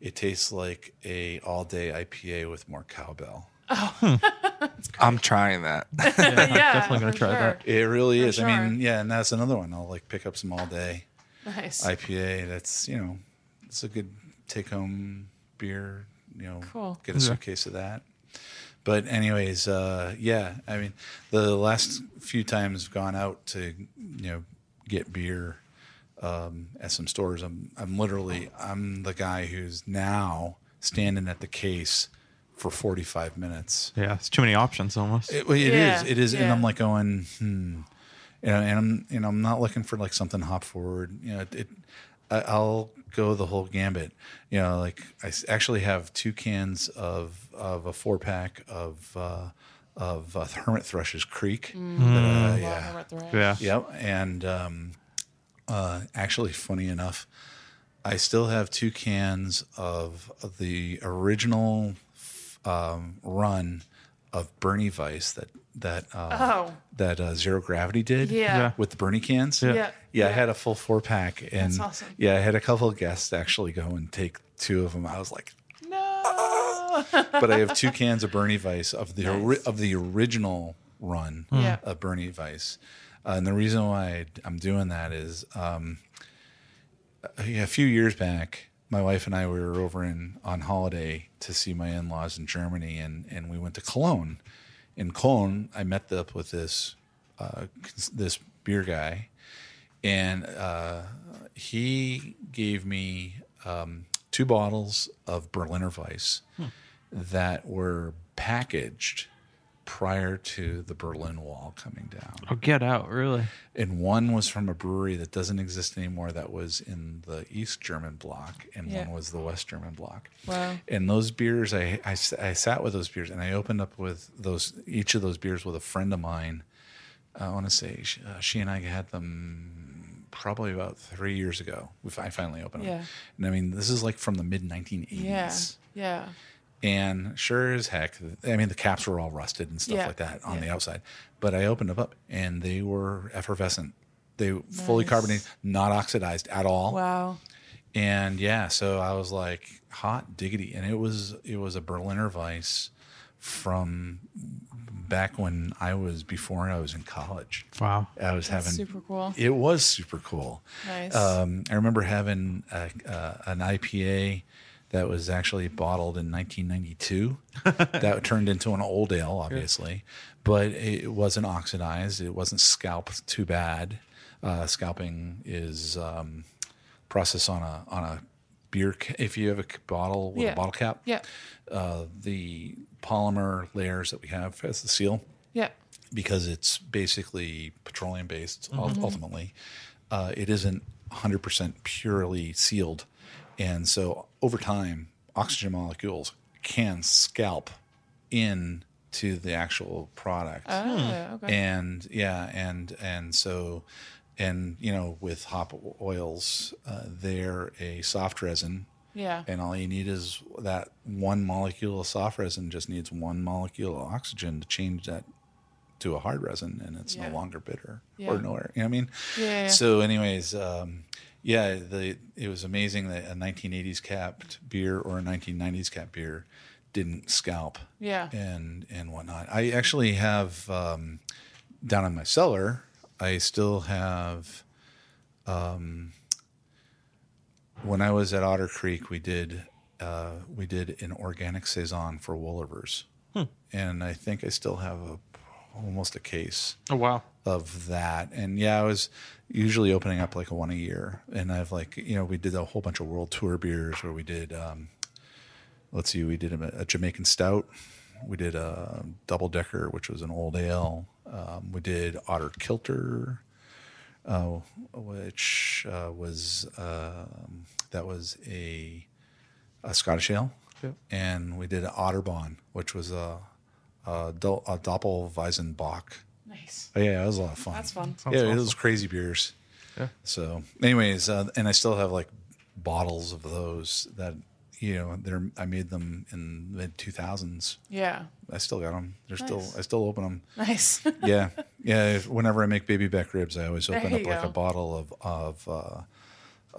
Speaker 2: it tastes like a all day IPA with more cowbell. Oh. Hmm. [laughs]
Speaker 1: I'm trying that. [laughs]
Speaker 4: yeah.
Speaker 6: definitely gonna
Speaker 4: for
Speaker 6: try that.
Speaker 2: It really
Speaker 4: For
Speaker 2: is. I mean, yeah, and that's another one. I'll like pick up some all day
Speaker 4: Nice.
Speaker 2: IPA. That's you know, it's a good take home beer. You know,
Speaker 4: Cool.
Speaker 2: get a suitcase of that. But anyways, uh, yeah. I mean, the last few times I've gone out to you know get beer um, at some stores, I'm I'm literally I'm the guy who's now standing at the case for 45 minutes.
Speaker 6: Yeah, it's too many options almost.
Speaker 2: It, well, it is.
Speaker 4: Yeah,
Speaker 2: It is. And. I'm like going, hmm. You know, and I'm, you know, I'm not looking for like something hop forward. You know, it, it I, I'll go the whole gambit. You know, like I actually have two cans of of a four pack of uh, of uh, Hermit Thrush's Creek.
Speaker 4: Mm.
Speaker 2: uh,
Speaker 4: Love
Speaker 2: yeah.
Speaker 4: Herbert Thresh.
Speaker 6: yeah.
Speaker 2: Yep. And um, uh, actually, funny enough, I still have two cans of, of the original um, run of Bernie Weisse that that uh,
Speaker 4: Oh.
Speaker 2: that uh, Zero Gravity did.
Speaker 4: Yeah. Yeah.
Speaker 2: With the Bernie cans.
Speaker 6: Yeah.
Speaker 4: Yeah.
Speaker 2: Yeah, I had a full four pack, and
Speaker 4: That's awesome.
Speaker 2: yeah, I had a couple of guests actually go and take two of them. I was like,
Speaker 4: No.
Speaker 2: But I have two cans of Bernie Weisse of the ori- of the original run
Speaker 4: Yeah.
Speaker 2: of Bernie Weisse. Uh, and the reason why I'm doing that is um, a few years back, my wife and I we were over in on holiday to see my in-laws in Germany, and and we went to Cologne. In Cologne, I met up with this uh, this beer guy, and uh, he gave me um, two bottles of Berliner Weisse that were packaged prior to the Berlin Wall coming down.
Speaker 6: Oh, get out! Really?
Speaker 2: And one was from a brewery that doesn't exist anymore that was in the East German block, and
Speaker 4: Yeah.
Speaker 2: one was the West German block.
Speaker 4: Wow.
Speaker 2: And those beers, I I sat with those beers and I opened up with those each of those beers with a friend of mine. I want to say she, uh, she and I had them probably about three years ago. We I finally opened them.
Speaker 4: Yeah.
Speaker 2: And I mean, this is like from the mid 1980s.
Speaker 4: Yeah. Yeah.
Speaker 2: And sure as heck, I mean, the caps were all rusted and stuff
Speaker 4: Yeah.
Speaker 2: like that on
Speaker 4: Yeah.
Speaker 2: the outside. But I opened them up and they were effervescent. They fully carbonated, not oxidized at all.
Speaker 4: Wow.
Speaker 2: And yeah, so I was like, hot diggity. And it was it was a Berliner Weisse from back when I was before I was in college.
Speaker 6: Wow.
Speaker 2: I was having
Speaker 4: super cool.
Speaker 2: It was super cool.
Speaker 4: Nice.
Speaker 2: Um, I remember having a, uh, an IPA that was actually bottled in 1992. [laughs] that turned into an old ale, obviously, but it wasn't oxidized. It wasn't scalped too bad. Uh, scalping is um, process on a on a beer. Ca- if you have a bottle with
Speaker 4: Yeah.
Speaker 2: a bottle cap,
Speaker 4: Yeah.
Speaker 2: uh, the polymer layers that we have as the seal
Speaker 4: Yeah.
Speaker 2: because it's basically petroleum based ul- ultimately. Uh, it isn't 100% purely sealed. And so over time, oxygen molecules can scalp in to the actual product.
Speaker 4: Oh, okay.
Speaker 2: And yeah, and and so and you know with hop oils, uh, they're a soft resin
Speaker 4: yeah.
Speaker 2: and all you need is that one molecule of soft resin just needs one molecule of oxygen to change that to a hard resin and it's
Speaker 4: Yeah.
Speaker 2: no longer bitter
Speaker 4: Yeah.
Speaker 2: or nowhere you know what i mean
Speaker 4: Yeah,
Speaker 2: so anyways um, yeah the it was amazing that a 1980s capped beer or a 1990s capped beer didn't scalp
Speaker 4: Yeah.
Speaker 2: and and whatnot i actually have um, down in my cellar i still have when I was at Otter Creek, we did uh, we did an organic saison for Wolaver's, and I think I still have a almost a case
Speaker 6: Oh wow.
Speaker 2: of that. And yeah, I was usually opening up like a one a year, and I've like you know we did a whole bunch of world tour beers where we did um, let's see, we did a, a Jamaican stout, we did a double decker, which was an old ale, um, we did Otter Kilter which uh, was um, that was a a Scottish ale,
Speaker 6: Yep.
Speaker 2: and we did an Otterbahn, which was a a, do- a Doppelweizenbock.
Speaker 4: Nice.
Speaker 2: Oh, yeah, it was a lot of fun.
Speaker 4: That's fun.
Speaker 6: Sounds
Speaker 2: yeah, it was crazy beers.
Speaker 6: Yeah.
Speaker 2: So, anyways, uh, and I still have like bottles of those that you know they're I made them in mid two thousands.
Speaker 4: Yeah.
Speaker 2: I still got them. They're still I still open them
Speaker 4: Nice. [laughs]
Speaker 2: yeah, yeah. If, whenever I make baby back ribs, I always open up
Speaker 4: you
Speaker 2: like a bottle of of uh,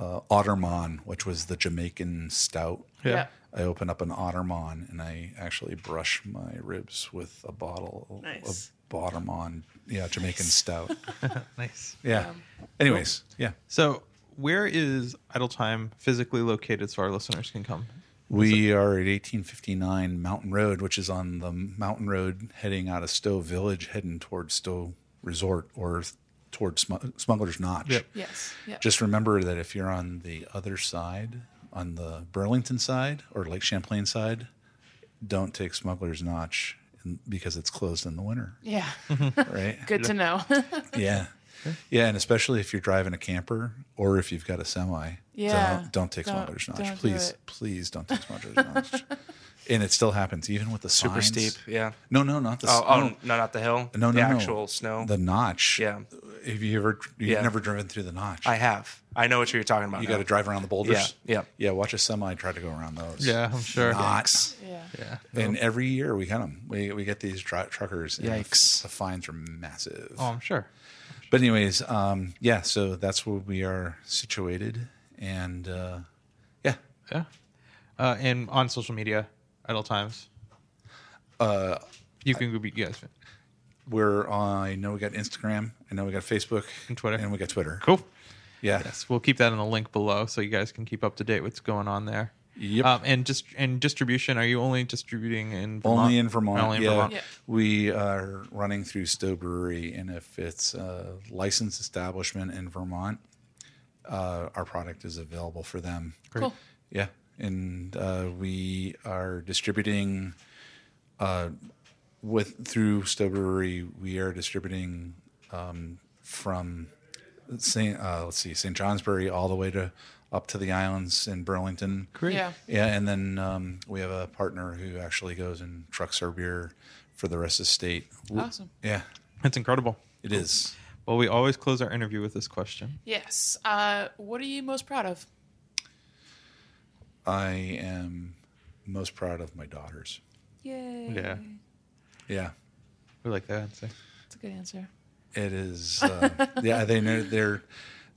Speaker 2: uh, Ottermon, which was the Jamaican stout.
Speaker 4: Yeah.
Speaker 2: I open up an Ottermon and I actually brush my ribs with a bottle
Speaker 4: Nice.
Speaker 2: of Ottermon, yeah, Jamaican stout. [laughs]
Speaker 6: Nice.
Speaker 2: Yeah. Anyways, yeah.
Speaker 6: So, where is Idletyme physically located so our listeners can come
Speaker 2: We are at 1859 Mountain Road, which is on the mountain road heading out of Stowe Village, heading towards Stowe Resort or towards Smu- Smuggler's Notch.
Speaker 6: Yep.
Speaker 4: Yes. Yeah.
Speaker 2: Just remember that if you're on the other side, on the Burlington side or Lake Champlain side, don't take Smuggler's Notch because it's closed in the winter,
Speaker 4: yeah. [laughs]
Speaker 2: right?
Speaker 4: Good to know.
Speaker 2: Yeah. [laughs] Yeah, and especially if you're driving a camper or if you've got a semi,
Speaker 4: Yeah.
Speaker 2: don't, don't take
Speaker 4: Don't-
Speaker 2: Smuggler's Notch.
Speaker 4: don't do
Speaker 2: please, please don't take Smuggler's Notch. [laughs] And it still happens, even with the
Speaker 1: Super
Speaker 2: signs.
Speaker 1: steep. Yeah.
Speaker 2: No, no, not the
Speaker 1: Oh, oh
Speaker 2: no,
Speaker 1: no, not the hill.
Speaker 2: no, no,
Speaker 1: the
Speaker 2: no.
Speaker 1: actual snow.
Speaker 2: The notch.
Speaker 1: Yeah.
Speaker 2: Have you ever? You've
Speaker 1: Yeah.
Speaker 2: never driven through the notch.
Speaker 1: I have. I know what you're talking about.
Speaker 2: you got to drive around the boulders.
Speaker 1: Yeah, yeah.
Speaker 2: yeah. Watch a semi try to go around those.
Speaker 6: Yeah, I'm sure.
Speaker 2: Not.
Speaker 4: yeah.
Speaker 6: Yeah.
Speaker 2: And every year we get them. We we get these dr- truckers. and the f-
Speaker 1: Yikes.
Speaker 2: The fines are massive.
Speaker 6: Oh, I'm sure.
Speaker 2: But anyways, um, yeah. So that's where we are situated, and uh, yeah,
Speaker 6: Yeah. Uh, and on social media, at all Times. Uh, you can be guys.
Speaker 2: we're on. I know we got Instagram. I know we got Facebook
Speaker 6: And Twitter.
Speaker 2: and we got Twitter.
Speaker 6: Cool.
Speaker 2: Yeah.
Speaker 6: Yes, we'll keep that in the link below so you guys can keep up to date what's going on there.
Speaker 2: Yep.
Speaker 6: Um, and just and distribution. Are you only distributing in Vermont?
Speaker 2: Only in Vermont.
Speaker 6: Only in
Speaker 2: yeah.
Speaker 6: Vermont.
Speaker 4: Yeah.
Speaker 2: We are running through Stowe Brewery, and if it's a licensed establishment in Vermont, uh, our product is available for them.
Speaker 4: Cool.
Speaker 2: Yeah, and uh, we are distributing uh, with through Stowe Brewery. We are distributing um, from Saint uh, let's see St. Johnsbury all the way to up to the islands in Burlington.
Speaker 6: Great.
Speaker 4: Yeah.
Speaker 2: Yeah, and then um, we have a partner who actually goes and trucks our beer for the rest of the state.
Speaker 4: Awesome.
Speaker 2: Yeah,
Speaker 6: That's incredible.
Speaker 2: it is.
Speaker 6: Well, we always close our interview with this question.
Speaker 4: Yes. Uh, what are you most proud of?
Speaker 2: I am most proud of my daughters.
Speaker 4: Yay.
Speaker 6: Yeah.
Speaker 2: Yeah,
Speaker 6: We like that answer.
Speaker 4: That's a good answer.
Speaker 2: it is. Uh, yeah, they know they're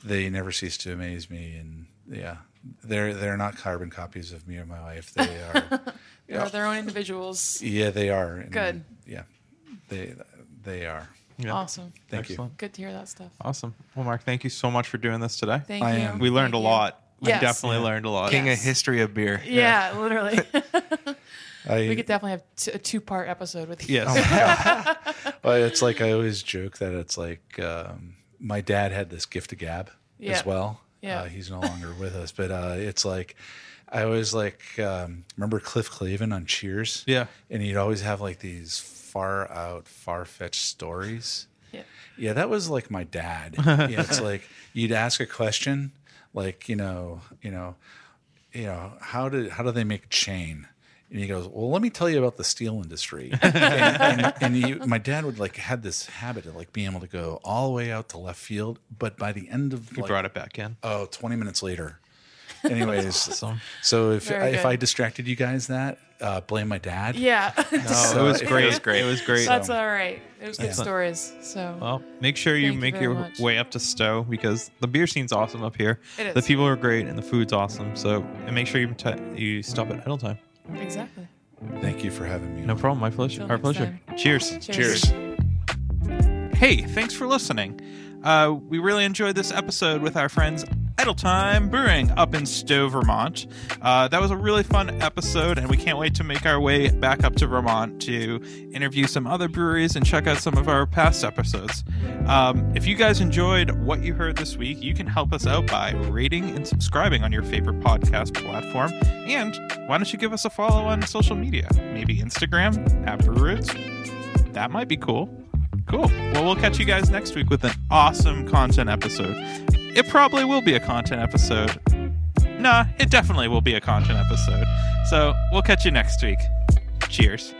Speaker 2: they never cease to amaze me, and yeah, they're they're not carbon copies of me or my wife. [laughs] They are.
Speaker 4: They're their own individuals.
Speaker 2: yeah, they are. And,
Speaker 4: Good.
Speaker 2: Yeah, they they are.
Speaker 6: Yeah.
Speaker 4: Awesome.
Speaker 2: Thank you.
Speaker 4: Good to hear that stuff.
Speaker 6: Awesome. Well, Mark, thank you so much for doing this today.
Speaker 4: Thank
Speaker 2: I
Speaker 4: you.
Speaker 2: am-
Speaker 6: we learned
Speaker 4: Thank
Speaker 6: a
Speaker 4: you.
Speaker 6: lot. We
Speaker 4: Yes.
Speaker 6: definitely learned a lot.
Speaker 1: King
Speaker 4: Yes.
Speaker 1: of history of beer.
Speaker 4: Yeah, literally. [laughs]
Speaker 2: I,
Speaker 4: we could definitely have t- a two-part episode with you.
Speaker 6: Yes. [laughs]
Speaker 2: Well, it's like I always joke that it's like um, my dad had this gift of gab
Speaker 4: Yeah.
Speaker 2: as well.
Speaker 4: Yeah.
Speaker 2: Uh, he's no longer with us, but uh, it's like I always like um, remember Cliff Clavin on Cheers.
Speaker 6: Yeah.
Speaker 2: and he'd always have like these far out, far fetched stories.
Speaker 4: Yeah.
Speaker 2: Yeah, that was like my dad. [laughs] yeah, it's like you'd ask a question, like you know, you know, you know, how did how do they make chain? And he goes, "Well, let me tell you about the steel industry." [laughs] and and, and he, my dad would like had this habit of like being able to go all the way out to left field, but by the end of
Speaker 6: You
Speaker 2: like,
Speaker 6: brought it back in.
Speaker 2: oh 20 minutes later. Anyways, [laughs]
Speaker 6: Awesome.
Speaker 2: so if
Speaker 4: Very
Speaker 2: if. I distracted you guys, that uh, blame my dad.
Speaker 4: Yeah. [laughs]
Speaker 6: Oh, it was
Speaker 2: it
Speaker 6: great.
Speaker 1: was great.
Speaker 6: It was great.
Speaker 4: That's all right. It was good
Speaker 2: Yeah.
Speaker 4: stories. So
Speaker 6: Well, make sure you
Speaker 4: Thank you
Speaker 6: make
Speaker 4: very
Speaker 6: your
Speaker 4: much.
Speaker 6: way up to Stowe because the beer scene's awesome up here.
Speaker 4: It
Speaker 6: The people are great and the food's awesome. So, and make sure you t- you stop at Idletyme.
Speaker 4: Exactly.
Speaker 2: Thank you for having me.
Speaker 6: No problem. My pleasure.
Speaker 4: Till
Speaker 6: Our pleasure.
Speaker 4: time.
Speaker 6: Cheers.
Speaker 4: Cheers.
Speaker 3: Hey, thanks for listening. Uh, we really enjoyed this episode with our friends Idletyme Brewing up in Stowe, Vermont. Uh, that was a really fun episode, and we can't wait to make our way back up to Vermont to interview some other breweries and check out some of our past episodes. Um, if you guys enjoyed what you heard this week, you can help us out by rating and subscribing on your favorite podcast platform. And why don't you give us a follow on social media? Maybe Instagram at Brewroots. That might be cool. Cool. Well, we'll catch you guys next week with an awesome content episode. It probably will be a content episode. Nah, it definitely will be a content episode. So we'll catch you next week. Cheers.